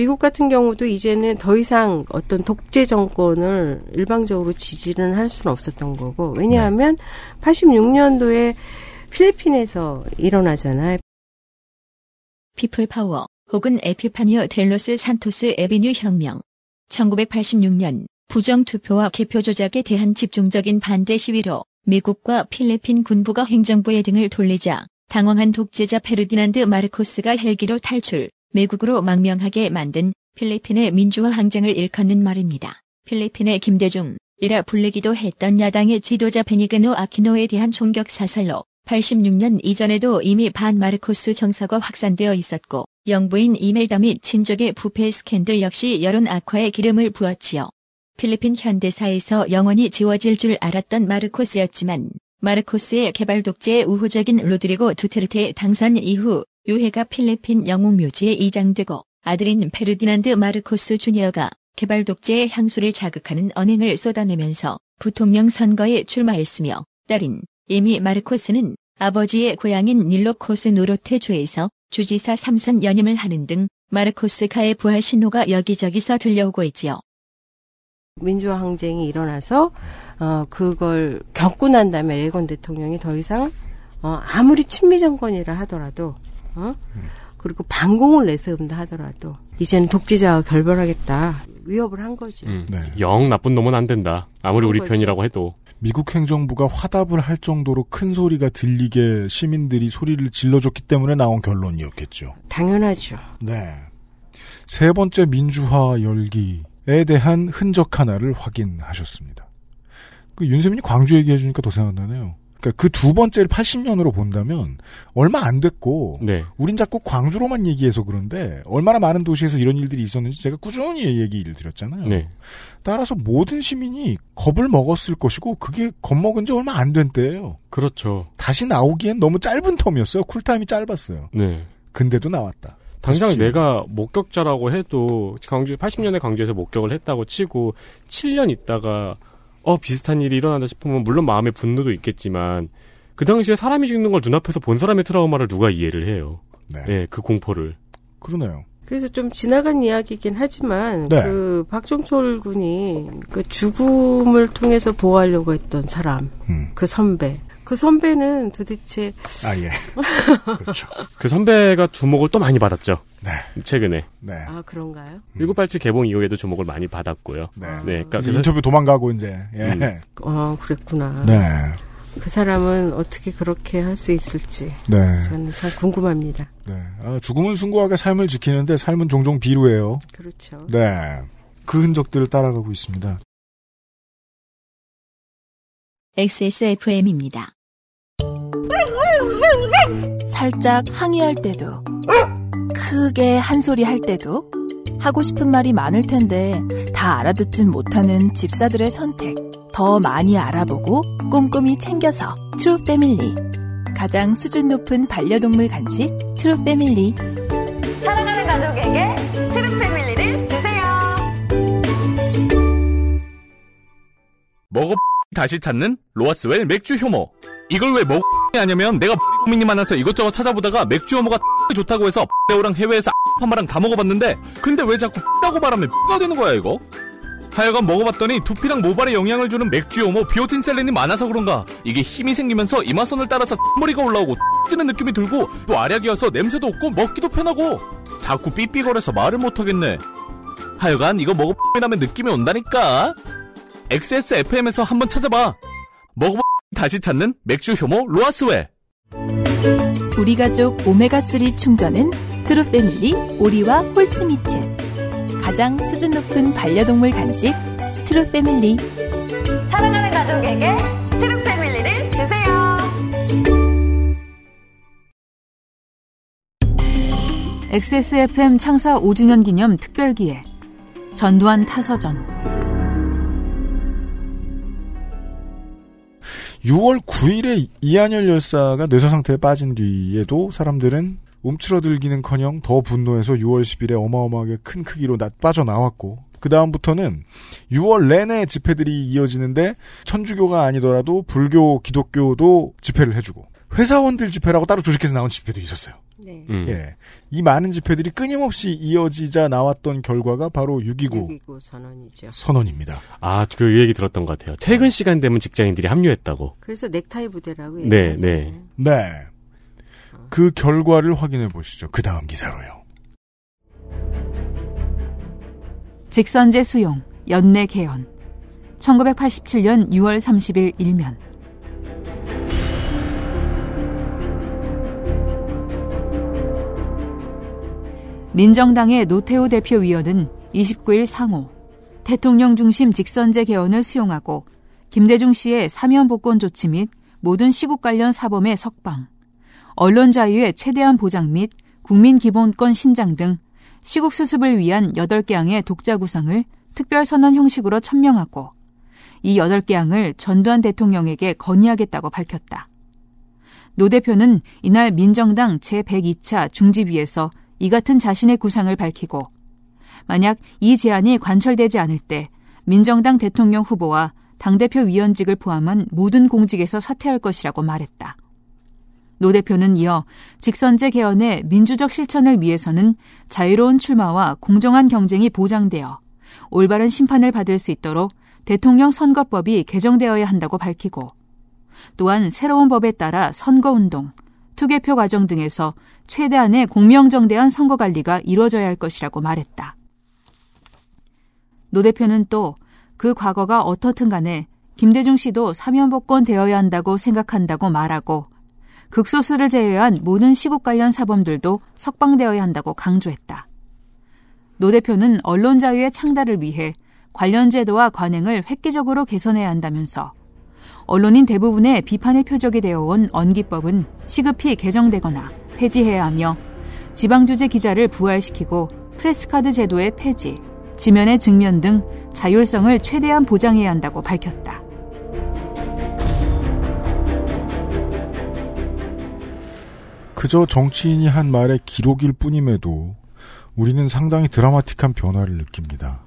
미국 같은 경우도 이제는 더 이상 어떤 독재 정권을 일방적으로 지지는 할 수는 없었던 거고 왜냐하면 네. 86년도에 필리핀에서 일어나잖아요. People Power 혹은 에피파니오 델로스 산토스 에비뉴 혁명. 1986년 부정투표와 개표 조작에 대한 집중적인 반대 시위로 미국과 필리핀 군부가 행정부의 등을 돌리자 당황한 독재자 페르디난드 마르코스가 헬기로 탈출, 미국으로 망명하게 만든 필리핀의 민주화 항쟁을 일컫는 말입니다. 필리핀의 김대중, 이라 불리기도 했던 야당의 지도자 베니그노 아키노에 대한 총격 사살로 86년 이전에도 이미 반 마르코스 정서가 확산되어 있었고 영부인 이멜다 및 친족의 부패 스캔들 역시 여론 악화에 기름을 부었지요. 필리핀 현대사에서 영원히 지워질 줄 알았던 마르코스였지만 마르코스의 개발 독재의 우호적인 로드리고 두테르테 당선 이후 유해가 필리핀 영웅 묘지에 이장되고 아들인 페르디난드 마르코스 주니어가 개발 독재의 향수를 자극하는 언행을 쏟아내면서 부통령 선거에 출마했으며 딸인 이미 마르코스는 아버지의 고향인 닐로코스 노로테주에서 주지사 3선 연임을 하는 등 마르코스카의 부활 신호가 여기저기서 들려오고 있지요. 민주화 항쟁이 일어나서 어 그걸 겪고 난 다음에 레건 대통령이 더 이상 어 아무리 친미 정권이라 하더라도 어 그리고 반공을 내세운다 하더라도 이제는 독재자와 결별하겠다 위협을 한 거지. 음. 네. 영 나쁜 놈은 안 된다. 아무리 우리 거지. 편이라고 해도. 미국 행정부가 화답을 할 정도로 큰 소리가 들리게 시민들이 소리를 질러줬기 때문에 나온 결론이었겠죠. 당연하죠. 네. 세 번째 민주화 열기 에 대한 흔적 하나를 확인하셨습니다. 그 윤세민이 광주 얘기해 주니까 더 생각나네요. 그러니까 그 두 번째를 80년으로 본다면 얼마 안 됐고 네. 우린 자꾸 광주로만 얘기해서 그런데 얼마나 많은 도시에서 이런 일들이 있었는지 제가 꾸준히 얘기를 드렸잖아요. 네. 따라서 모든 시민이 겁을 먹었을 것이고 그게 겁먹은 지 얼마 안 된 때예요. 그렇죠. 다시 나오기엔 너무 짧은 텀이었어요. 쿨타임이 짧았어요. 네. 근데도 나왔다. 당장 그렇지. 내가 목격자라고 해도 광주 80년에 광주에서 목격을 했다고 치고 7년 있다가 어 비슷한 일이 일어난다 싶으면 물론 마음의 분노도 있겠지만 그 당시에 사람이 죽는 걸 눈앞에서 본 사람의 트라우마를 누가 이해를 해요. 네. 네, 그 공포를. 그러네요. 그래서 좀 지나간 이야기긴 하지만 네. 그 박종철 군이 그 죽음을 통해서 보호하려고 했던 사람, 음. 그 선배. 그 선배는 도대체 아, 예. 그렇죠. 그 선배가 주목을 또 많이 받았죠. 네. 최근에. 네. 아 그런가요? 1987 개봉 이후에도 주목을 많이 받았고요. 네. 네, 그러니까 이제 인터뷰 도망가고 이제 예. 음. 어 그랬구나. 네. 그 사람은 어떻게 그렇게 할 수 있을지 네. 저는 참 궁금합니다. 네. 아, 죽음은 숭고하게 삶을 지키는데 삶은 종종 비루해요. 그렇죠. 네. 그 흔적들을 따라가고 있습니다. XSFM입니다. 살짝 항의할 때도, 크게 한 소리 할 때도, 하고 싶은 말이 많을 텐데 다 알아듣진 못하는 집사들의 선택. 더 많이 알아보고 꼼꼼히 챙겨서 True Family. 가장 수준 높은 반려동물 간식 True Family. 사랑하는 가족에게 True Family를 주세요. 먹어 다시 찾는 로아스웰 맥주 효모. 이걸 왜 먹어 하냐면 내가 고민이 많아서 이것저것 찾아보다가 맥주 효모가 좋다고 해서 배우랑 해외에서 파마랑 다 먹어봤는데 근데 왜 자꾸 라고 말하면 가 되는 거야 이거? 하여간 먹어봤더니 두피랑 모발에 영향을 주는 맥주 효모 비오틴 셀렌이 많아서 그런가 이게 힘이 생기면서 이마선을 따라서 머리가 올라오고 찌는 느낌이 들고 또 알약이어서 냄새도 없고 먹기도 편하고 자꾸 삐삐거려서 말을 못하겠네 하여간 이거 먹어보면 느낌이 온다니까 XSFM에서 한번 찾아봐. 먹어보 다시 찾는 맥주 효모 로아스웰. 우리 가족 오메가3 충전은 True Family 오리와 horse meat. 가장 수준 높은 반려동물 간식 True Family. 사랑하는 가족에게 True Family를 주세요. XSFM 창사 5주년 기념 특별기획 전두환 타서전 6월 9일에 이한열 열사가 뇌사 상태에 빠진 뒤에도 사람들은 움츠러들기는커녕 더 분노해서 6월 10일에 어마어마하게 큰 크기로 나- 빠져나왔고 그 다음부터는 6월 내내 집회들이 이어지는데 천주교가 아니더라도 불교, 기독교도 집회를 해주고 회사원들 집회라고 따로 조직해서 나온 집회도 있었어요. 네. 음. 예, 이 많은 집회들이 끊임없이 이어지자 나왔던 결과가 바로 6.29 6.29 선언이죠. 선언입니다. 아, 그 얘기 들었던 것 같아요. 퇴근 시간 되면 직장인들이 합류했다고. 그래서 넥타이 부대라고 네, 얘기하잖아요. 네. 네. 그 결과를 확인해 보시죠. 그 다음 기사로요. 직선제 수용, 연내 개헌. 1987년 6월 30일 일면. 민정당의 노태우 대표위원은 29일 상호 대통령 중심 직선제 개헌을 수용하고 김대중 씨의 사면 복권 조치 및 모든 시국 관련 사범의 석방, 언론 자유의 최대한 보장 및 국민 기본권 신장 등 시국 수습을 위한 8개 항의 독자 구상을 특별 선언 형식으로 천명하고 이 8개 항을 전두환 대통령에게 건의하겠다고 밝혔다. 노 대표는 이날 민정당 제102차 중지위에서 이 같은 자신의 구상을 밝히고 만약 이 제안이 관철되지 않을 때 민정당 대통령 후보와 당대표 위원직을 포함한 모든 공직에서 사퇴할 것이라고 말했다. 노 대표는 이어 직선제 개헌의 민주적 실천을 위해서는 자유로운 출마와 공정한 경쟁이 보장되어 올바른 심판을 받을 수 있도록 대통령 선거법이 개정되어야 한다고 밝히고 또한 새로운 법에 따라 선거운동, 투개표 과정 등에서 최대한의 공명정대한 선거 관리가 이루어져야 할 것이라고 말했다. 노 대표는 또 그 과거가 어떻든 간에 김대중 씨도 사면복권 되어야 한다고 생각한다고 말하고 극소수를 제외한 모든 시국 관련 사범들도 석방되어야 한다고 강조했다. 노 대표는 언론 자유의 창달을 위해 관련 제도와 관행을 획기적으로 개선해야 한다면서 언론인 대부분의 비판의 표적이 되어온 언기법은 시급히 개정되거나 폐지해야 하며 지방주재 기자를 부활시키고 press card 제도의 폐지, 지면의 증면 등 자율성을 최대한 보장해야 한다고 밝혔다. 그저 정치인이 한 말의 기록일 뿐임에도 우리는 상당히 드라마틱한 변화를 느낍니다.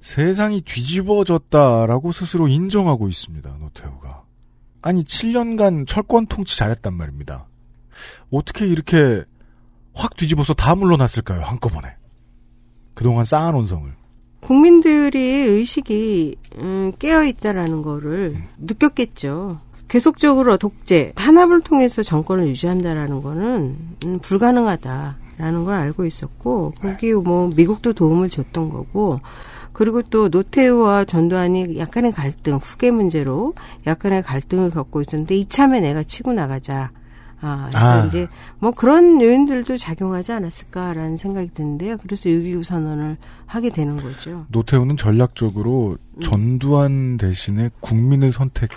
세상이 뒤집어졌다라고 스스로 인정하고 있습니다. 노태우가. 아니 7년간 철권 통치 잘했단 말입니다. 어떻게 이렇게 확 뒤집어서 다 물러났을까요? 한꺼번에. 그동안 쌓아놓은 성을. 국민들의 의식이 음, 깨어 있다라는 거를 느꼈겠죠. 계속적으로 독재, 탄압을 통해서 정권을 유지한다라는 거는 음, 불가능하다라는 걸 알고 있었고 거기 뭐 미국도 도움을 줬던 거고 그리고 또 노태우와 전두환이 약간의 갈등, 후계 문제로 약간의 갈등을 겪고 있었는데 이참에 내가 치고 나가자. 아, 그래서 아. 이제 뭐 그런 요인들도 작용하지 않았을까라는 생각이 드는데요. 그래서 6.29 선언을 하게 되는 거죠. 노태우는 전략적으로 전두환 대신에 국민을 선택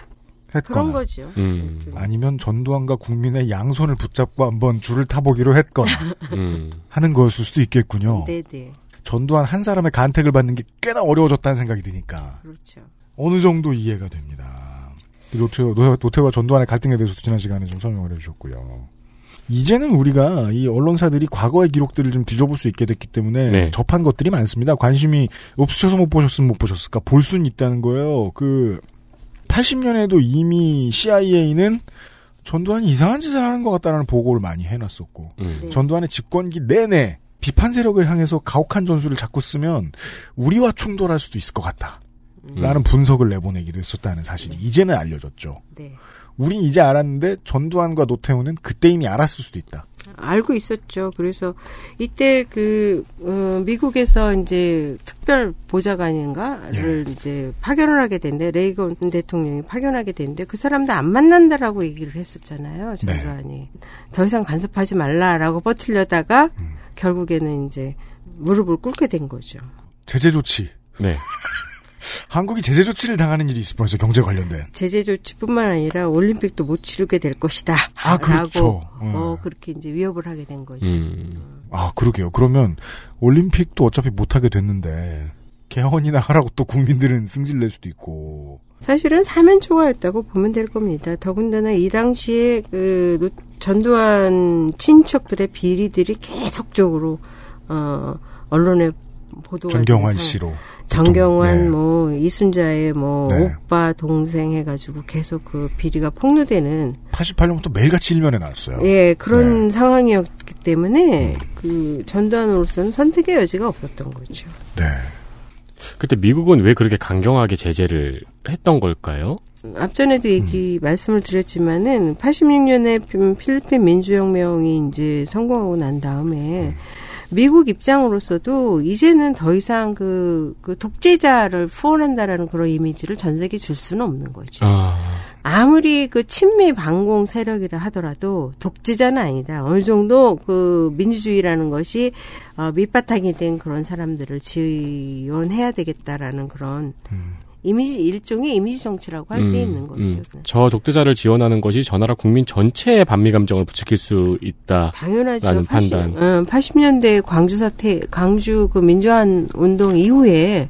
했거나 그런 거죠. 음, 아니면 전두환과 국민의 양손을 붙잡고 한번 줄을 타보기로 했거나 *laughs* 음. 하는 거였을 수도 있겠군요. 네네. 전두환 한 사람의 간택을 받는 게 꽤나 어려워졌다는 생각이 드니까 그렇죠. 어느 정도 이해가 됩니다. 노태우, 노- 노태우와 전두환의 갈등에 대해서도 지난 시간에 좀 설명을 해주셨고요. 이제는 우리가 이 언론사들이 과거의 기록들을 좀 뒤져볼 수 있게 됐기 때문에 네. 접한 것들이 많습니다. 관심이 없으셔서 못 보셨으면 못 보셨을까? 볼 수는 있다는 거예요. 그 80년에도 이미 CIA는 전두환이 이상한 짓을 하는 것 같다는 보고를 많이 해놨었고 음. 네. 전두환의 집권기 내내 비판 세력을 향해서 가혹한 전술을 자꾸 쓰면 우리와 충돌할 수도 있을 것 같다. 라는 분석을 내보내기도 했었다는 사실이 이제는 알려졌죠. 네. 우린 이제 알았는데 전두환과 노태우는 그때 이미 알았을 수도 있다. 알고 있었죠. 그래서 이때 그 어, 미국에서 이제 특별 보좌관인가를 예. 이제 파견을 하게 된대 레이건 대통령이 파견하게 된대 그 사람도 안 만난다라고 얘기를 했었잖아요. 네. 전두환이 더 이상 간섭하지 말라라고 버틸려다가 음. 결국에는 이제 무릎을 꿇게 된 거죠. 제재 조치. 네. 한국이 제재 조치를 당하는 일이 있을 뻔했어요. 경제 관련된. 제재 조치뿐만 아니라 올림픽도 못 치르게 될 것이다. 아, 그렇죠. 음. 어, 그렇게 이제 위협을 하게 된 거죠. 음. 아, 그러게요. 그러면 올림픽도 어차피 못 하게 됐는데 개헌이나 하라고 또 국민들은 승질 낼 수도 있고. 사실은 사면 초과였다고 보면 될 겁니다. 더군다나 이 당시에 그 노- 전두환 친척들의 비리들이 계속적으로 어 언론에 보도가 전경환 씨로. 정경환 네. 뭐 이순자의 뭐 네. 오빠 동생 해가지고 계속 그 비리가 폭로되는 88년부터 매일같이 일면에 나왔어요. 예 그런 네. 상황이었기 때문에 그 전두환으로서는 선택의 여지가 없었던 거죠. 네. 그때 미국은 왜 그렇게 강경하게 제재를 했던 걸까요? 앞전에도 얘기 말씀을 드렸지만은 86년에 필리핀 민주혁명이 이제 성공하고 난 다음에 미국 입장으로서도 이제는 더 이상 그, 그 독재자를 후원한다라는 그런 이미지를 전 세계에 줄 수는 없는 거죠. 아, 아무리 그 친미 반공 세력이라 하더라도 독재자는 아니다. 어느 정도 그 민주주의라는 것이 어, 밑바탕이 된 그런 사람들을 지원해야 되겠다라는 그런 이미지 일종의 이미지 정치라고 할수 음, 있는 거죠. 음. 저 독재자를 지원하는 것이 저 나라 국민 전체의 반미 감정을 부추길 수 있다. 당연하죠. 라는 80, 판단. 어, 80년대 광주 사태, 광주 그 민주화 운동 이후에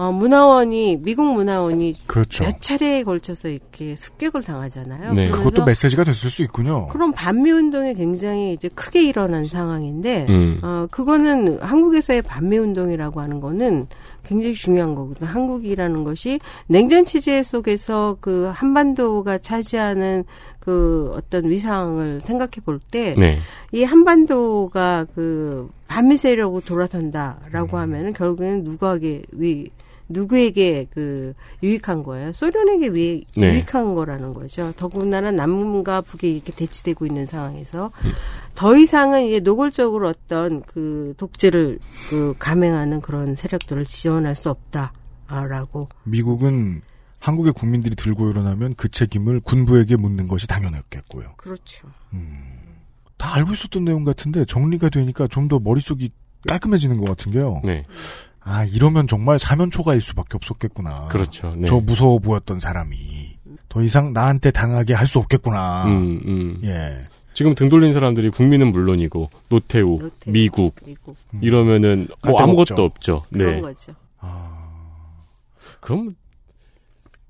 어, 문화원이 미국 문화원이 그렇죠. 몇 차례에 걸쳐서 이렇게 습격을 당하잖아요. 네. 그것도 메시지가 됐을 수 있군요. 그런 반미 운동이 굉장히 이제 크게 일어난 상황인데 음. 어 그거는 한국에서의 반미 운동이라고 하는 거는 굉장히 중요한 거거든요. 한국이라는 것이 냉전 체제 속에서 그 한반도가 차지하는 그 어떤 위상을 생각해 볼 때이 네. 한반도가 그 반미 세력으로 돌아선다라고 하면은 결국에는 누구에게 위 누구에게 그 유익한 거예요? 소련에게 위, 네. 유익한 거라는 거죠. 더군다나 남과 북이 이렇게 대치되고 있는 상황에서 더 이상은 이제 노골적으로 어떤 그 독재를 그 감행하는 그런 세력들을 지원할 수 없다라고 미국은 한국의 국민들이 들고 일어나면 그 책임을 군부에게 묻는 것이 당연했겠고요. 그렇죠. 다 알고 있었던 내용 같은데 정리가 되니까 좀 더 머릿속이 깔끔해지는 것 같은 게요. 네. 아 이러면 정말 사면초가일 수밖에 없었겠구나. 그렇죠. 네. 저 무서워 보였던 사람이 더 이상 나한테 당하게 할 수 없겠구나. 음, 음. 예. 지금 등 돌린 사람들이 국민은 물론이고 노태우, 노태우, 미국 미국 이러면은 뭐갈 데가 아무것도 없죠. 없죠. 그런 네. 거죠. 그럼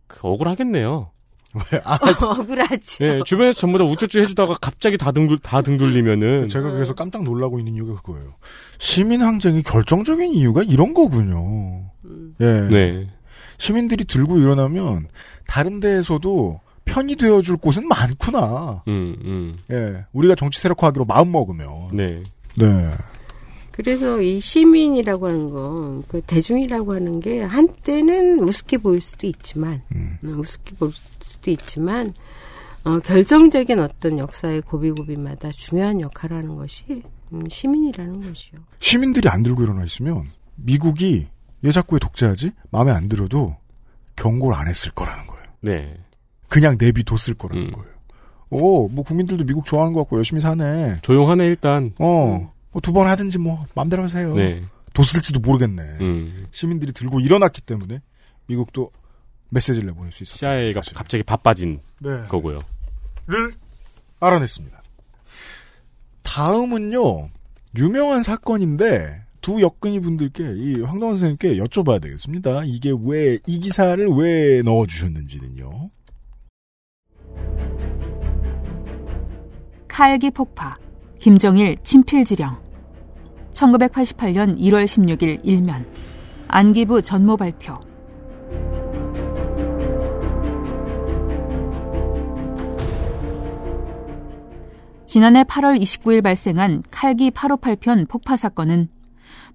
그 억울하겠네요. 왜? 아, *laughs* 억울하지. 네, 주변에서 전부 다 우쭈쭈 해주다가 갑자기 다 등, 다 등 돌리면은. 제가 그래서 깜짝 놀라고 있는 이유가 그거예요. 시민 항쟁이 결정적인 이유가 이런 거군요. 예. 네. 시민들이 들고 일어나면 다른 데에서도 편이 되어줄 곳은 많구나. 음, 음. 예. 우리가 정치 세력화하기로 마음 먹으면. 네. 네. 그래서 이 시민이라고 하는 건, 그 대중이라고 하는 게 한때는 우습게 보일 수도 있지만, 음, 우습게 보일 수도 있지만, 어, 결정적인 어떤 역사의 고비고비마다 중요한 역할을 하는 것이 음, 시민이라는 것이요. 시민들이 안 들고 일어나 있으면 미국이 얘 자꾸 왜 독재하지? 마음에 안 들어도 경고를 안 했을 거라는 거예요. 네. 그냥 내비뒀을 거라는 음. 거예요. 오, 뭐 국민들도 미국 좋아하는 것 같고 열심히 사네. 조용하네, 일단. 어, 뭐 두 번 하든지 뭐 마음대로 하세요. 네. 뒀을지도 모르겠네. 음. 시민들이 들고 일어났기 때문에 미국도 메시지를 내보낼 수 있었다. CIA가 갑자기 바빠진 네. 거고요. 를 알아냈습니다. 다음은요 유명한 사건인데 두 역근이 분들께 이 황동원 선생님께 여쭤봐야 되겠습니다. 이게 왜 이 기사를 왜 넣어 주셨는지는요. 칼기 폭파, 김정일 친필지령. 1988년 1월 16일 일면. 안기부 전모 발표. 지난해 8월 29일 발생한 칼기 858편 폭파 사건은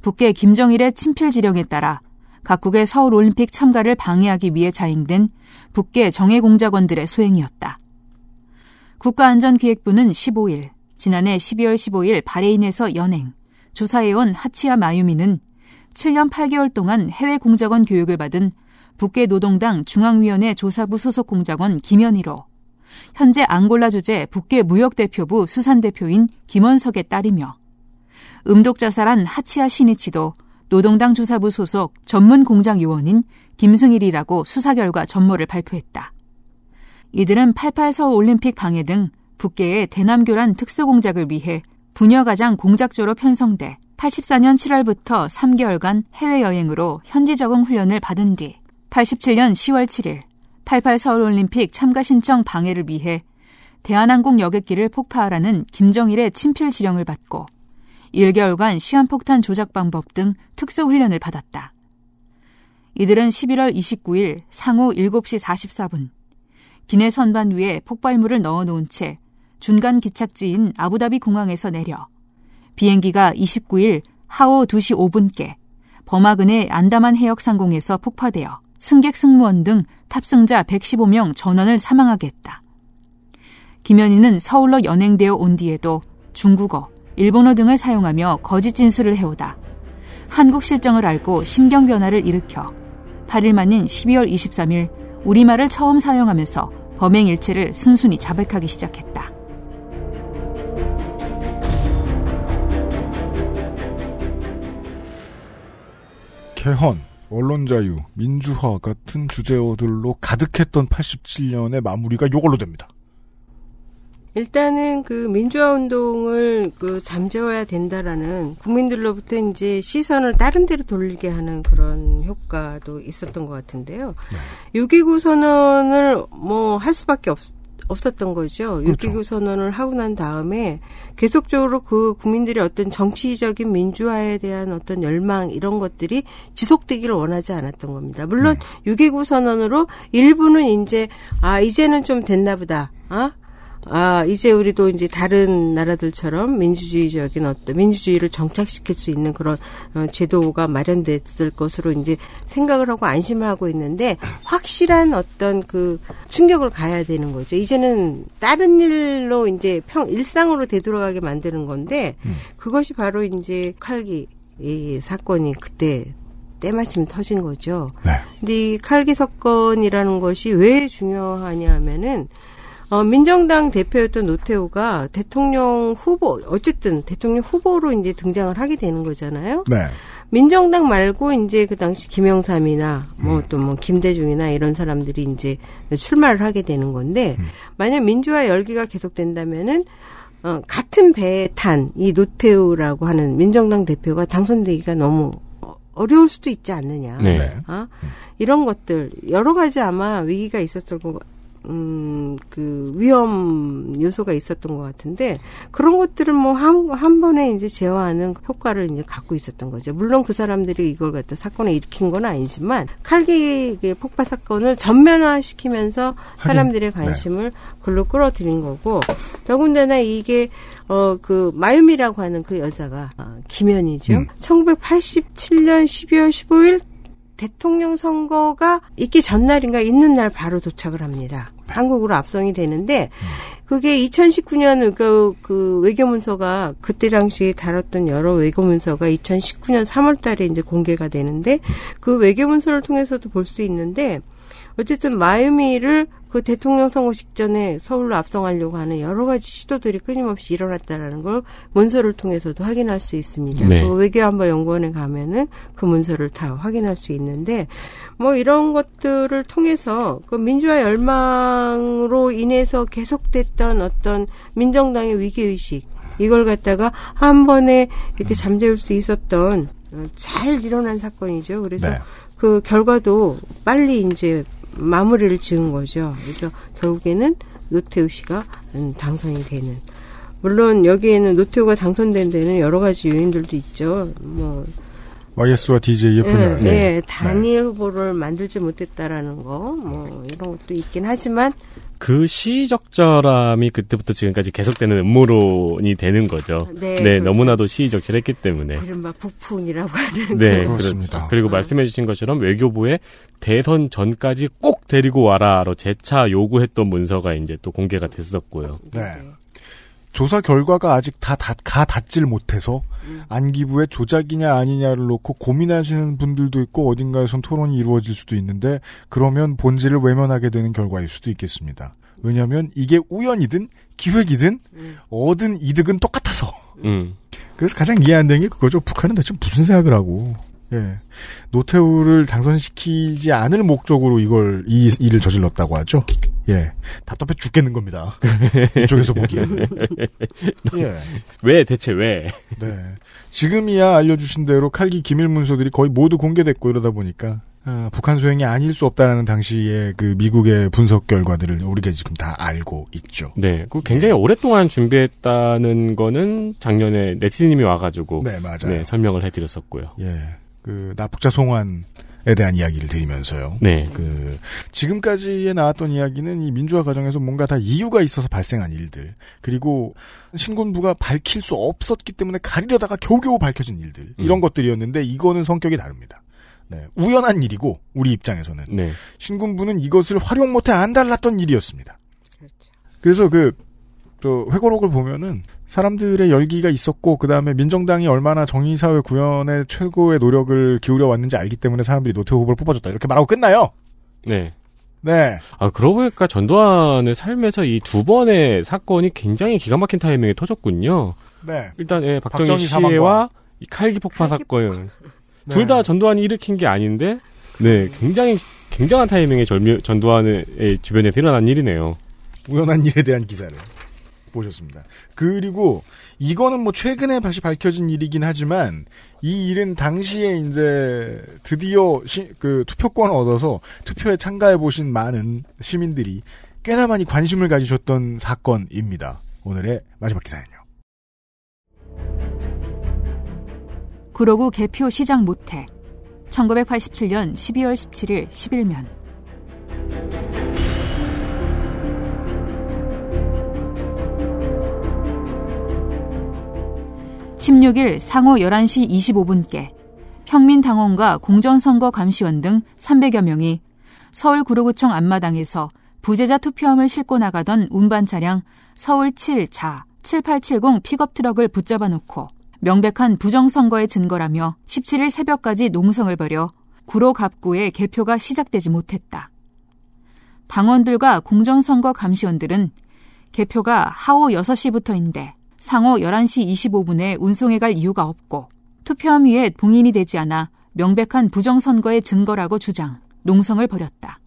북계 김정일의 친필 지령에 따라 각국의 서울 올림픽 참가를 방해하기 위해 자행된 북계 정예공작원들의 소행이었다. 국가안전기획부는 15일, 지난해 12월 15일 바레인에서 연행, 조사해온 하치야 마유미는 7년 8개월 동안 해외 공작원 교육을 받은 북계 노동당 중앙위원회 조사부 소속 공작원 김현희로 현재 앙골라 주재 북계 무역대표부 수산대표인 김원석의 딸이며 음독 자살한 하치야 시니치도 노동당 조사부 소속 전문 공장 요원인 김승일이라고 수사 결과 전모를 발표했다. 이들은 88 서울 올림픽 방해 등 북계의 대남교란 특수공작을 위해 부녀가장 공작조로 편성돼 84년 7월부터 3개월간 해외여행으로 현지 적응 훈련을 받은 뒤 87년 10월 7일 88 서울올림픽 참가 신청 방해를 위해 대한항공 여객기를 폭파하라는 김정일의 친필 지령을 받고 1개월간 시한폭탄 조작 방법 등 특수훈련을 받았다. 이들은 11월 29일 상호 7시 44분 기내 선반 위에 폭발물을 넣어놓은 채 중간 기착지인 아부다비 공항에서 내려 비행기가 29일 하오 2시 5분께 버마근의 안다만 해역 상공에서 폭파되어 승객 승무원 등 탑승자 115명 전원을 사망하게 했다. 김현희는 서울로 연행되어 온 뒤에도 중국어, 일본어 등을 사용하며 거짓 진술을 해오다 한국 실정을 알고 심경 변화를 일으켜 8일 만인 12월 23일 우리말을 처음 사용하면서 범행 일체를 순순히 자백하기 시작했다. 개헌, 언론자유, 민주화 같은 주제어들로 가득했던 87년의 마무리가 요걸로 됩니다. 일단은 그 민주화 운동을 그 잠재워야 된다라는 국민들로부터 이제 시선을 다른 데로 돌리게 하는 그런 효과도 있었던 것 같은데요. 네. 6.29 선언을 뭐 할 수밖에 없, 없었던 거죠. 그렇죠. 6.29 선언을 하고 난 다음에 계속적으로 그 국민들의 어떤 정치적인 민주화에 대한 어떤 열망 이런 것들이 지속되기를 원하지 않았던 겁니다. 물론 네. 6.29 선언으로 일부는 이제 아 이제는 좀 됐나 보다. 아 아, 이제 우리도 이제 다른 나라들처럼 민주주의적인 어떤 민주주의를 정착시킬 수 있는 그런 어, 제도가 마련됐을 것으로 이제 생각을 하고 안심을 하고 있는데 확실한 어떤 그 충격을 가야 되는 거죠. 이제는 다른 일로 이제 평 일상으로 되돌아가게 만드는 건데 그것이 바로 이제 칼기 이 사건이 그때 때마침 터진 거죠. 네. 근데 이 칼기 사건이라는 것이 왜 중요하냐 하면은 어, 민정당 대표였던 노태우가 대통령 후보, 어쨌든 대통령 후보로 이제 등장을 하게 되는 거잖아요. 네. 민정당 말고 이제 그 당시 김영삼이나 뭐 또뭐 김대중이나 이런 사람들이 이제 출마를 하게 되는 건데 만약 민주화 열기가 계속된다면은 어, 같은 배에 탄 이 노태우라고 하는 민정당 대표가 당선되기가 너무 어- 어려울 수도 있지 않느냐. 네. 네. 아, 이런 것들 여러 가지 아마 위기가 있었을 거 음, 그 위험 요소가 있었던 것 같은데 그런 것들을 뭐한 한 번에 이제 제어하는 효과를 이제 갖고 있었던 거죠. 물론 그 사람들이 이걸 갖다 사건을 일으킨 건 아니지만 칼기 그 폭파 사건을 전면화시키면서 사람들의 관심을 글로 끌어들인 거고 더군다나 이게 어 그 마유미라고 하는 그 여자가 아, 김현이죠. 음. 1987년 12월 15일 대통령 선거가 있기 전날인가 있는 날 바로 도착을 합니다. 한국으로 압송이 되는데 그게 2019년 그, 그 외교문서가 그때 당시에 다뤘던 여러 외교문서가 2019년 3월 달에 이제 공개가 되는데 그 외교문서를 통해서도 볼 수 있는데 어쨌든 마유미를 그 대통령 선거 직전에 서울로 압송하려고 하는 여러 가지 시도들이 끊임없이 일어났다라는 걸 문서를 통해서도 확인할 수 있습니다. 네. 그 외교안보연구원에 가면은 그 문서를 다 확인할 수 있는데 뭐 이런 것들을 통해서 그 민주화 열망으로 인해서 계속됐던 어떤 민정당의 위기의식 이걸 갖다가 한 번에 이렇게 잠재울 수 있었던 어, 잘 일어난 사건이죠. 그래서 네. 그 결과도 빨리 이제 마무리를 지은 거죠. 그래서 결국에는 노태우 씨가 음, 당선이 되는. 물론 여기에는 노태우가 당선된 데는 여러 가지 요인들도 있죠. 뭐 YS와 DJ의 분열. 예, 네. 예, 단일 후보를 만들지 못했다라는 거, 뭐 이런 것도 있긴 하지만 그 시의적절함이 그때부터 지금까지 계속되는 음모론이 되는 거죠. 네, 네, 그렇죠. 너무나도 시의적절했기 때문에. 이른바 북풍이라고 하는 네, 그렇습니다. 그렇죠. 그리고 말씀해주신 것처럼 외교부에 대선 전까지 꼭 데리고 와라로 재차 요구했던 문서가 이제 또 공개가 됐었고요. 네. 조사 결과가 아직 다, 다, 가 닿질 못해서 안기부의 조작이냐 아니냐를 놓고 고민하시는 분들도 있고 어딘가에선 토론이 이루어질 수도 있는데 그러면 본질을 외면하게 되는 결과일 수도 있겠습니다. 왜냐하면 이게 우연이든 기획이든 얻은 이득은 똑같아서. 음. 그래서 가장 이해 안 되는 게 그거죠. 북한은 대체 무슨 생각을 하고, 예. 노태우를 당선시키지 않을 목적으로 이걸, 이 일을 저질렀다고 하죠. 예. 답답해 죽겠는 겁니다. *laughs* 이쪽에서 보기엔. 예. 왜 대체 왜? 네. 지금이야 알려주신 대로 칼기 기밀 문서들이 거의 모두 공개됐고 이러다 보니까, 아, 북한 소행이 아닐 수 없다라는 당시의 그 미국의 분석 결과들을 우리가 지금 다 알고 있죠. 네, 그 굉장히 오랫동안 준비했다는 거는 작년에 네티즌님이 와가지고 네, 맞아요. 네, 설명을 해드렸었고요. 예. 그, 납북자 송환에 대한 이야기를 드리면서요. 네, 그 지금까지에 나왔던 이야기는 이 민주화 과정에서 뭔가 다 이유가 있어서 발생한 일들 그리고 신군부가 밝힐 수 없었기 때문에 가리려다가 겨우겨우 밝혀진 일들 이런 음. 것들이었는데 이거는 성격이 다릅니다. 네, 우연한 일이고 우리 입장에서는 신군부는 이것을 활용 못해 안 달랐던 일이었습니다. 그래서 그저 회고록을 보면은 사람들의 열기가 있었고 그 다음에 민정당이 얼마나 정의사회 구현에 최고의 노력을 기울여 왔는지 알기 때문에 사람들이 노태우 후보를 뽑아줬다 이렇게 말하고 끝나요. 네. 네. 아, 그러고 보니까 전두환의 삶에서 이 두 번의 사건이 굉장히 기가 막힌 타이밍에 터졌군요. 네. 일단, 예, 박정희 박정희 사망과 이 칼기 폭파 사건. 네. 둘다 전두환이 일으킨 게 아닌데, 네, 굉장히, 굉장한 타이밍에 전두환의 주변에서 일어난 일이네요. 우연한 일에 대한 기사를 보셨습니다. 그리고 이거는 뭐 최근에 다시 밝혀진 일이긴 하지만 이 일은 당시에 이제 드디어 시- 그 투표권을 얻어서 투표에 참가해 보신 많은 시민들이 꽤나 많이 관심을 가지셨던 사건입니다. 오늘의 마지막 기사는요. 구로구 개표 시장 모태 1987년 12월 17일 11면 16일 상오 11시 25분께 평민당원과 공정선거 감시원 등 300여 명이 서울 구로구청 앞마당에서 부재자 투표함을 싣고 나가던 운반 차량 서울 7자 7870 픽업 트럭을 붙잡아 놓고 명백한 부정선거의 증거라며 17일 새벽까지 농성을 벌여 구로 갑구의 개표가 시작되지 못했다. 당원들과 공정선거 감시원들은 개표가 하오 6시부터인데 상호 11시 25분에 운송해 갈 이유가 없고 투표함 위에 봉인이 되지 않아 명백한 부정선거의 증거라고 주장, 농성을 벌였다.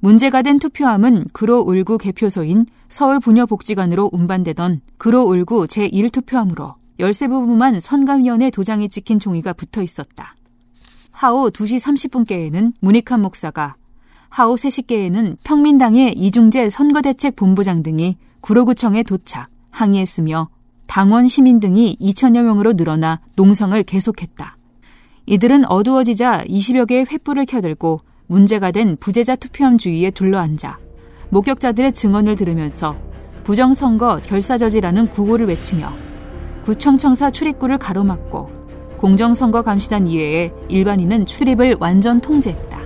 문제가 된 투표함은 구로 울구 개표소인 서울부녀복지관으로 운반되던 구로 울구 제1투표함으로 열쇠 부분만 선감위원회 도장이 찍힌 종이가 붙어 있었다. 하오 2시 30분께에는 문익환 목사가 하오 3시께에는 평민당의 이중재 선거대책본부장 등이 구로구청에 도착, 항의했으며 당원 시민 등이 2천여 명으로 늘어나 농성을 계속했다. 이들은 어두워지자 20여 개의 횃불을 켜들고 문제가 된 부재자 투표함 주위에 둘러앉아 목격자들의 증언을 들으면서 부정선거 결사저지라는 구호를 외치며 구청청사 출입구를 가로막고 공정선거 감시단 이외에 일반인은 출입을 완전 통제했다.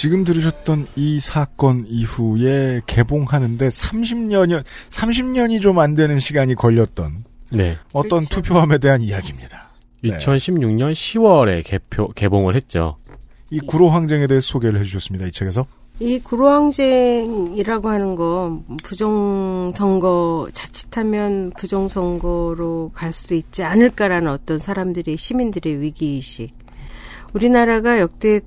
지금 들으셨던 이 사건 이후에 개봉하는데 30년이 30년이 좀 안 되는 시간이 걸렸던 네. 어떤 투표함에 대한 이야기입니다. 네. 2016년 10월에 개표, 개봉을 했죠. 이 구로 항쟁에 대해 소개를 해주셨습니다. 이 책에서. 이 구로항쟁이라고 하는 거 부정 선거 자칫하면 부정 선거로 갈 수도 있지 않을까라는 어떤 사람들의 시민들의 위기 의식. 우리나라가 역대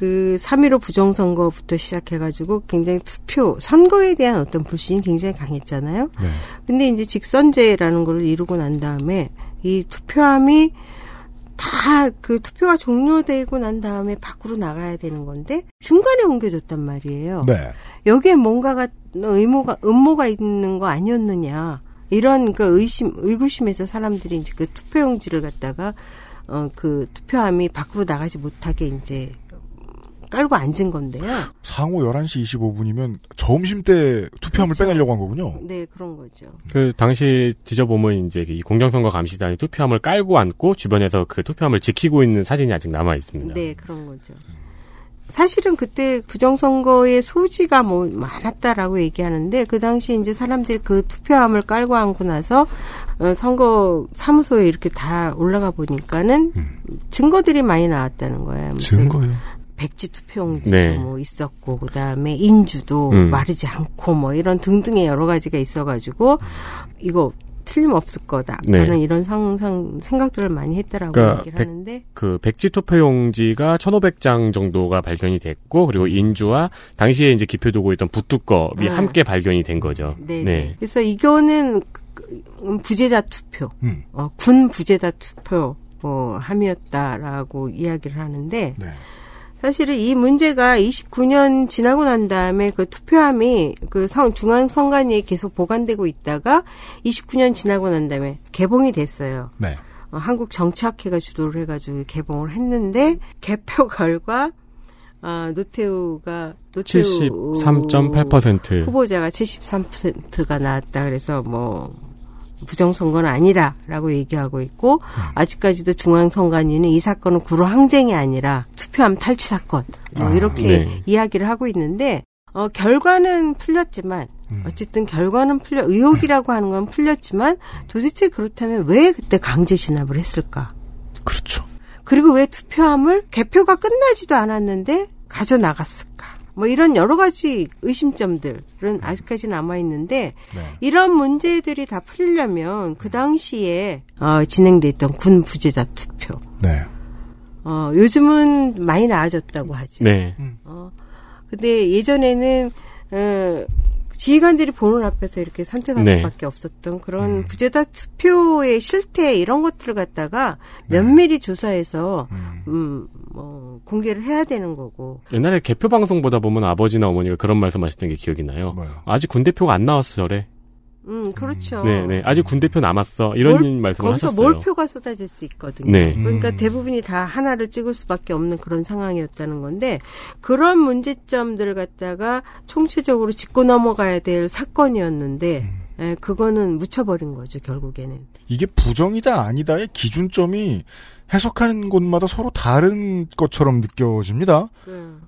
그 3.15 부정선거부터 시작해가지고 굉장히 투표, 선거에 대한 어떤 불신이 굉장히 강했잖아요. 네. 근데 이제 직선제라는 걸 이루고 난 다음에 이 투표함이 다 그 투표가 종료되고 난 다음에 밖으로 나가야 되는 건데 중간에 옮겨졌단 말이에요. 네. 여기에 뭔가가 의무가 음모가 있는 거 아니었느냐 이런 그 의심 의구심에서 사람들이 이제 그 투표용지를 갖다가 어 그 투표함이 밖으로 나가지 못하게 이제 깔고 앉은 건데요. 상호 11시 25분이면 점심 때 투표함을 그렇죠. 빼내려고 한 거군요. 네 그런 거죠. 그 당시 뒤져보면 이제 이 공정선거 감시단이 투표함을 깔고 앉고 주변에서 그 투표함을 지키고 있는 사진이 아직 남아 있습니다. 네, 그런 거죠. 사실은 그때 부정선거의 소지가 뭐 많았다라고 얘기하는데 그 당시 이제 사람들이 그 투표함을 깔고 앉고 나서 어, 선거 사무소에 이렇게 다 올라가 보니까는 증거들이 많이 나왔다는 거예요. 증거요. 백지 투표용지도 네. 뭐 있었고 그다음에 인주도 음. 마르지 않고 뭐 이런 등등의 여러 가지가 있어가지고 이거 틀림없을 거다라는 네. 이런 상상 생각들을 많이 했다라고 그러니까 얘기를 백- 하는데 그 백지 투표용지가 1,500장 정도가 발견이 됐고 그리고 인주와 당시에 이제 기표 두고 있던 붓두껍이 음. 함께 발견이 된 거죠. 네. 네. 그래서 이거는 그- 음, 부재자 투표, 음. 어, 군 부재자 투표 어, 함이었다라고 이야기를 하는데 네. 사실은 이 문제가 29년 지나고 난 다음에 그 투표함이 그 성, 중앙 선관위에 계속 보관되고 있다가 29년 지나고 난 다음에 개봉이 됐어요. 네. 어, 한국 정치학회가 주도를 해가지고 개봉을 했는데 개표 *laughs* 결과 아, 노태우가 노태우 73.8% 후보자가 73%가 나왔다 그래서 뭐 부정선거는 아니다라고 얘기하고 있고 아직까지도 중앙선관위는 이 사건은 구로 항쟁이 아니라 투표함 탈취 사건 뭐 아, 이렇게 네. 이야기를 하고 있는데 어, 결과는 풀렸지만 음. 어쨌든 결과는 풀려 의혹이라고 하는 건 풀렸지만 도대체 그렇다면 왜 그때 강제 진압을 했을까? 그렇죠. 그리고 왜 투표함을 개표가 끝나지도 않았는데 가져 나갔을까? 뭐 이런 여러 가지 의심점들은 아직까지 남아 있는데 네. 이런 문제들이 다 풀리려면 그 당시에 어, 진행됐던 군 부재자 투표. 네. 어, 요즘은 많이 나아졌다고 하죠. 네. 어, 근데 예전에는 어, 지휘관들이 보는 앞에서 이렇게 선택할 네. 수밖에 없었던 그런 부재자 투표의 실태 이런 것들을 갖다가 면밀히 조사해서 음, 뭐 공개를 해야 되는 거고. 옛날에 개표 방송 보다 보면 아버지나 어머니가 그런 말씀하셨던 게 기억이 나요. 뭐요? 아직 군 대표가 안 나왔어 저래. 음, 그렇죠. 네, 네. 아직 군대표 남았어. 이런 몰- 말씀을 거기서 하셨어요. 몰표가 쏟아질 수 있거든요. 네. 그러니까 음. 대부분이 다 하나를 찍을 수밖에 없는 그런 상황이었다는 건데 그런 문제점들을 갖다가 총체적으로 짚고 넘어가야 될 사건이었는데 음. 예, 그거는 묻혀버린 거죠 결국에는. 이게 부정이다 아니다의 기준점이 해석하는 곳마다 서로 다른 것처럼 느껴집니다.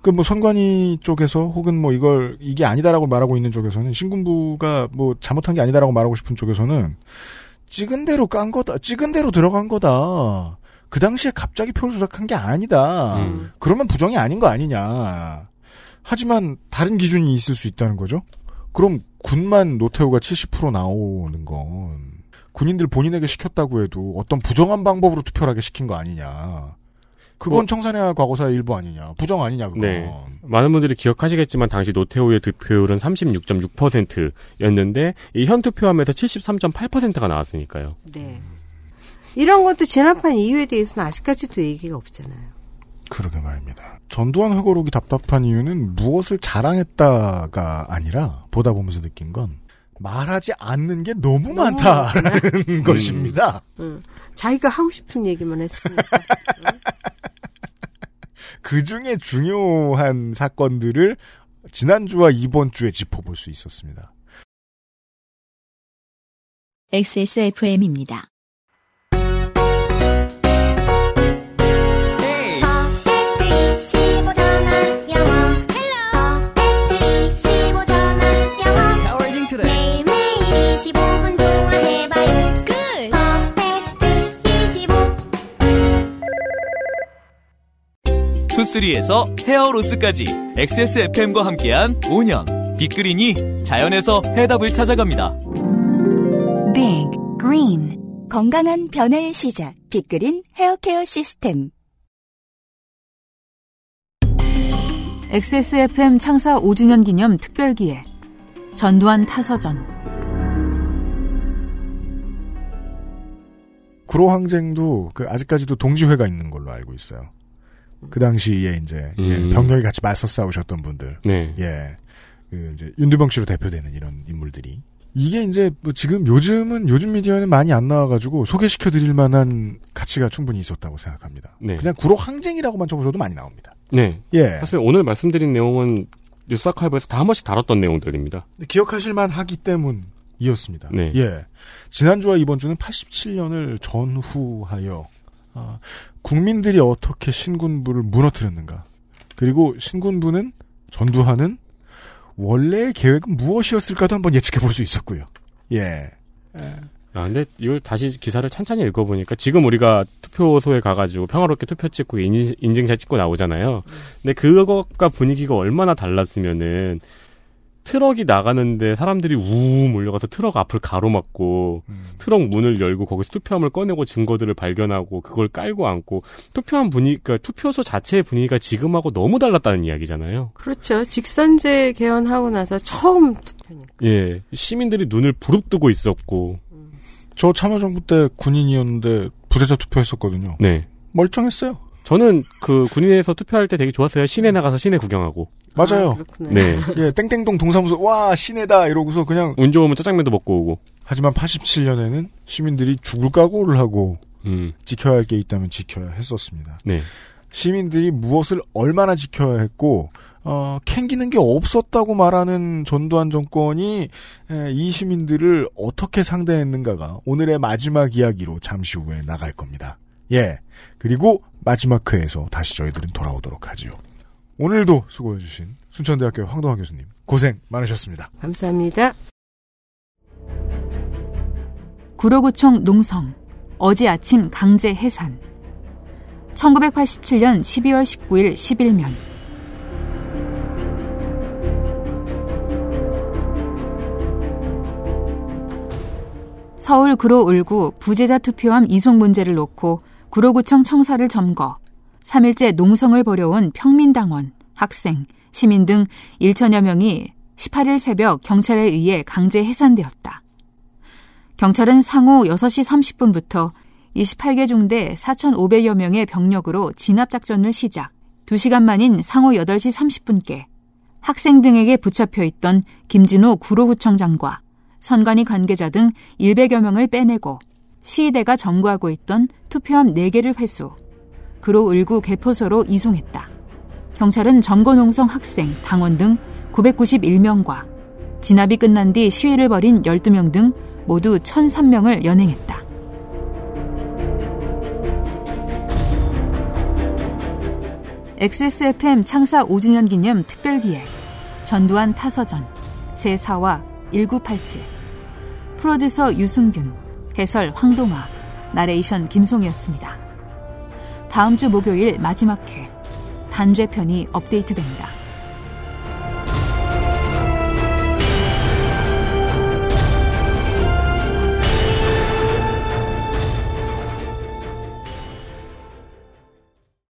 그 뭐 선관위 쪽에서 혹은 뭐 이걸 이게 아니다라고 말하고 있는 쪽에서는 신군부가 뭐 잘못한 게 아니다라고 말하고 싶은 쪽에서는 찍은 대로 깐 거다. 찍은 대로 들어간 거다. 그 당시에 갑자기 표를 조작한 게 아니다. 음. 그러면 부정이 아닌 거 아니냐. 하지만 다른 기준이 있을 수 있다는 거죠. 그럼 군만 노태우가 70% 나오는 건 군인들 본인에게 시켰다고 해도 어떤 부정한 방법으로 투표를 하게 시킨 거 아니냐. 그건 뭐- 청산해야 과거사의 일부 아니냐. 부정 아니냐 그건. 네. 많은 분들이 기억하시겠지만 당시 노태우의 득표율은 36.6%였는데 이 현 투표함에서 73.8%가 나왔으니까요. 네. 이런 것도 진압한 이유에 대해서는 아직까지도 얘기가 없잖아요. 그러게 말입니다. 전두환 회고록이 답답한 이유는 무엇을 자랑했다가 아니라 보다 보면서 느낀 건 말하지 않는 게 너무 많다라는 것입니다. 응. 자기가 하고 싶은 얘기만 했으니까. *laughs* 그 중에 중요한 사건들을 지난주와 이번 주에 짚어볼 수 있었습니다. XSFM입니다. 배터리 15전화 영어 헬로 배터리 15전화 영어 매일매일 25분 동 25 투쓰리에서 헤어로스까지 XSFM과 함께한 5년. 빅그린이 자연에서 해답을 찾아갑니다. Big Green. 건강한 변화의 시작. 빅그린 헤어케어 시스템. XSFM 창사 5주년 기념 특별기획. 전두환 타서전. 구로항쟁도 그 아직까지도 동지회가 있는 걸로 알고 있어요. 그 당시에 이제 예, 음. 병력이 같이 맞서 싸우셨던 분들, 네. 예, 그 이제 윤두병 씨로 대표되는 이런 인물들이 이게 이제 뭐 지금 요즘은 요즘 미디어에는 많이 안 나와가지고 소개시켜 드릴 만한 가치가 충분히 있었다고 생각합니다. 네. 그냥 구로 항쟁이라고만 쳐보셔도 많이 나옵니다. 네. 예, 사실 오늘 말씀드린 내용은 뉴스 아카이브에서 다 한 번씩 다뤘던 내용들입니다. 기억하실 만하기 때문이었습니다. 네. 예. 지난주와 이번 주는 87년을 전후하여 아, 국민들이 어떻게 신군부를 무너뜨렸는가 그리고 신군부는 전두환은 원래의 계획은 무엇이었을까도 한번 예측해 볼 수 있었고요. 예. 아, 근데 이걸 다시 기사를 찬찬히 읽어보니까 지금 우리가 투표소에 가가지고 평화롭게 투표 찍고 인증, 인증샷 찍고 나오잖아요. 근데 그것과 분위기가 얼마나 달랐으면은 트럭이 나가는데 사람들이 우우 몰려가서 트럭 앞을 가로막고 트럭 문을 열고 거기서 투표함을 꺼내고 증거들을 발견하고 그걸 깔고 앉고 투표함 분위기, 그러니까 투표소 자체의 분위기가 지금하고 너무 달랐다는 이야기잖아요. 그렇죠. 직선제 개헌하고 나서 처음 투표니까. 예. 시민들이 눈을 부릅뜨고 있었고. 저 참여정부 때 군인이었는데 부재자 투표했었거든요. 네. 멀쩡했어요. 저는 그 군인에서 투표할 때 되게 좋았어요. 시내 나가서 시내 구경하고. 맞아요. 아. 네. *laughs* 예, 땡땡동 동사무소 와 시내다 이러고서 그냥 운 좋으면 짜장면도 먹고 오고. 하지만 87년에는 시민들이 죽을 각오를 하고 음. 지켜야 할 게 있다면 지켜야 했었습니다. 네. 시민들이 무엇을 얼마나 지켜야 했고 어, 캥기는 게 없었다고 말하는 전두환 정권이 에, 이 시민들을 어떻게 상대했는가가 오늘의 마지막 이야기로 잠시 후에 나갈 겁니다. 예. 그리고 마지막 회에서 다시 저희들은 돌아오도록 하지요. 오늘도 수고해주신 순천대학교 황동환 교수님 고생 많으셨습니다. 감사합니다. 구로구청 농성 어제 아침 강제 해산 1987년 12월 19일 11면 서울 구로 울구 부재자 투표함 이송 문제를 놓고 구로구청 청사를 점거 3일째 농성을 벌여온 평민당원, 학생, 시민 등 1천여 명이 18일 새벽 경찰에 의해 강제 해산되었다. 경찰은 상호 6시 30분부터 28개 중대 4,500여 명의 병력으로 진압작전을 시작, 2시간 만인 상호 8시 30분께 학생 등에게 붙잡혀 있던 김진호 구로구청장과 선관위 관계자 등 100여 명을 빼내고 시위대가 점거하고 있던 투표함 4개를 회수, 그로 울구 개포소로 이송했다. 경찰은 점거농성 학생, 당원 등 991명과 진압이 끝난 뒤 시위를 벌인 12명 등 모두 1,003명을 연행했다. XSFM 창사 5주년 기념 특별기획 전두환 타서전 제4화 1987 프로듀서 유승균 해설 황동아 나레이션 김송이었습니다. 다음 주 목요일 마지막 회 단죄편이 업데이트됩니다.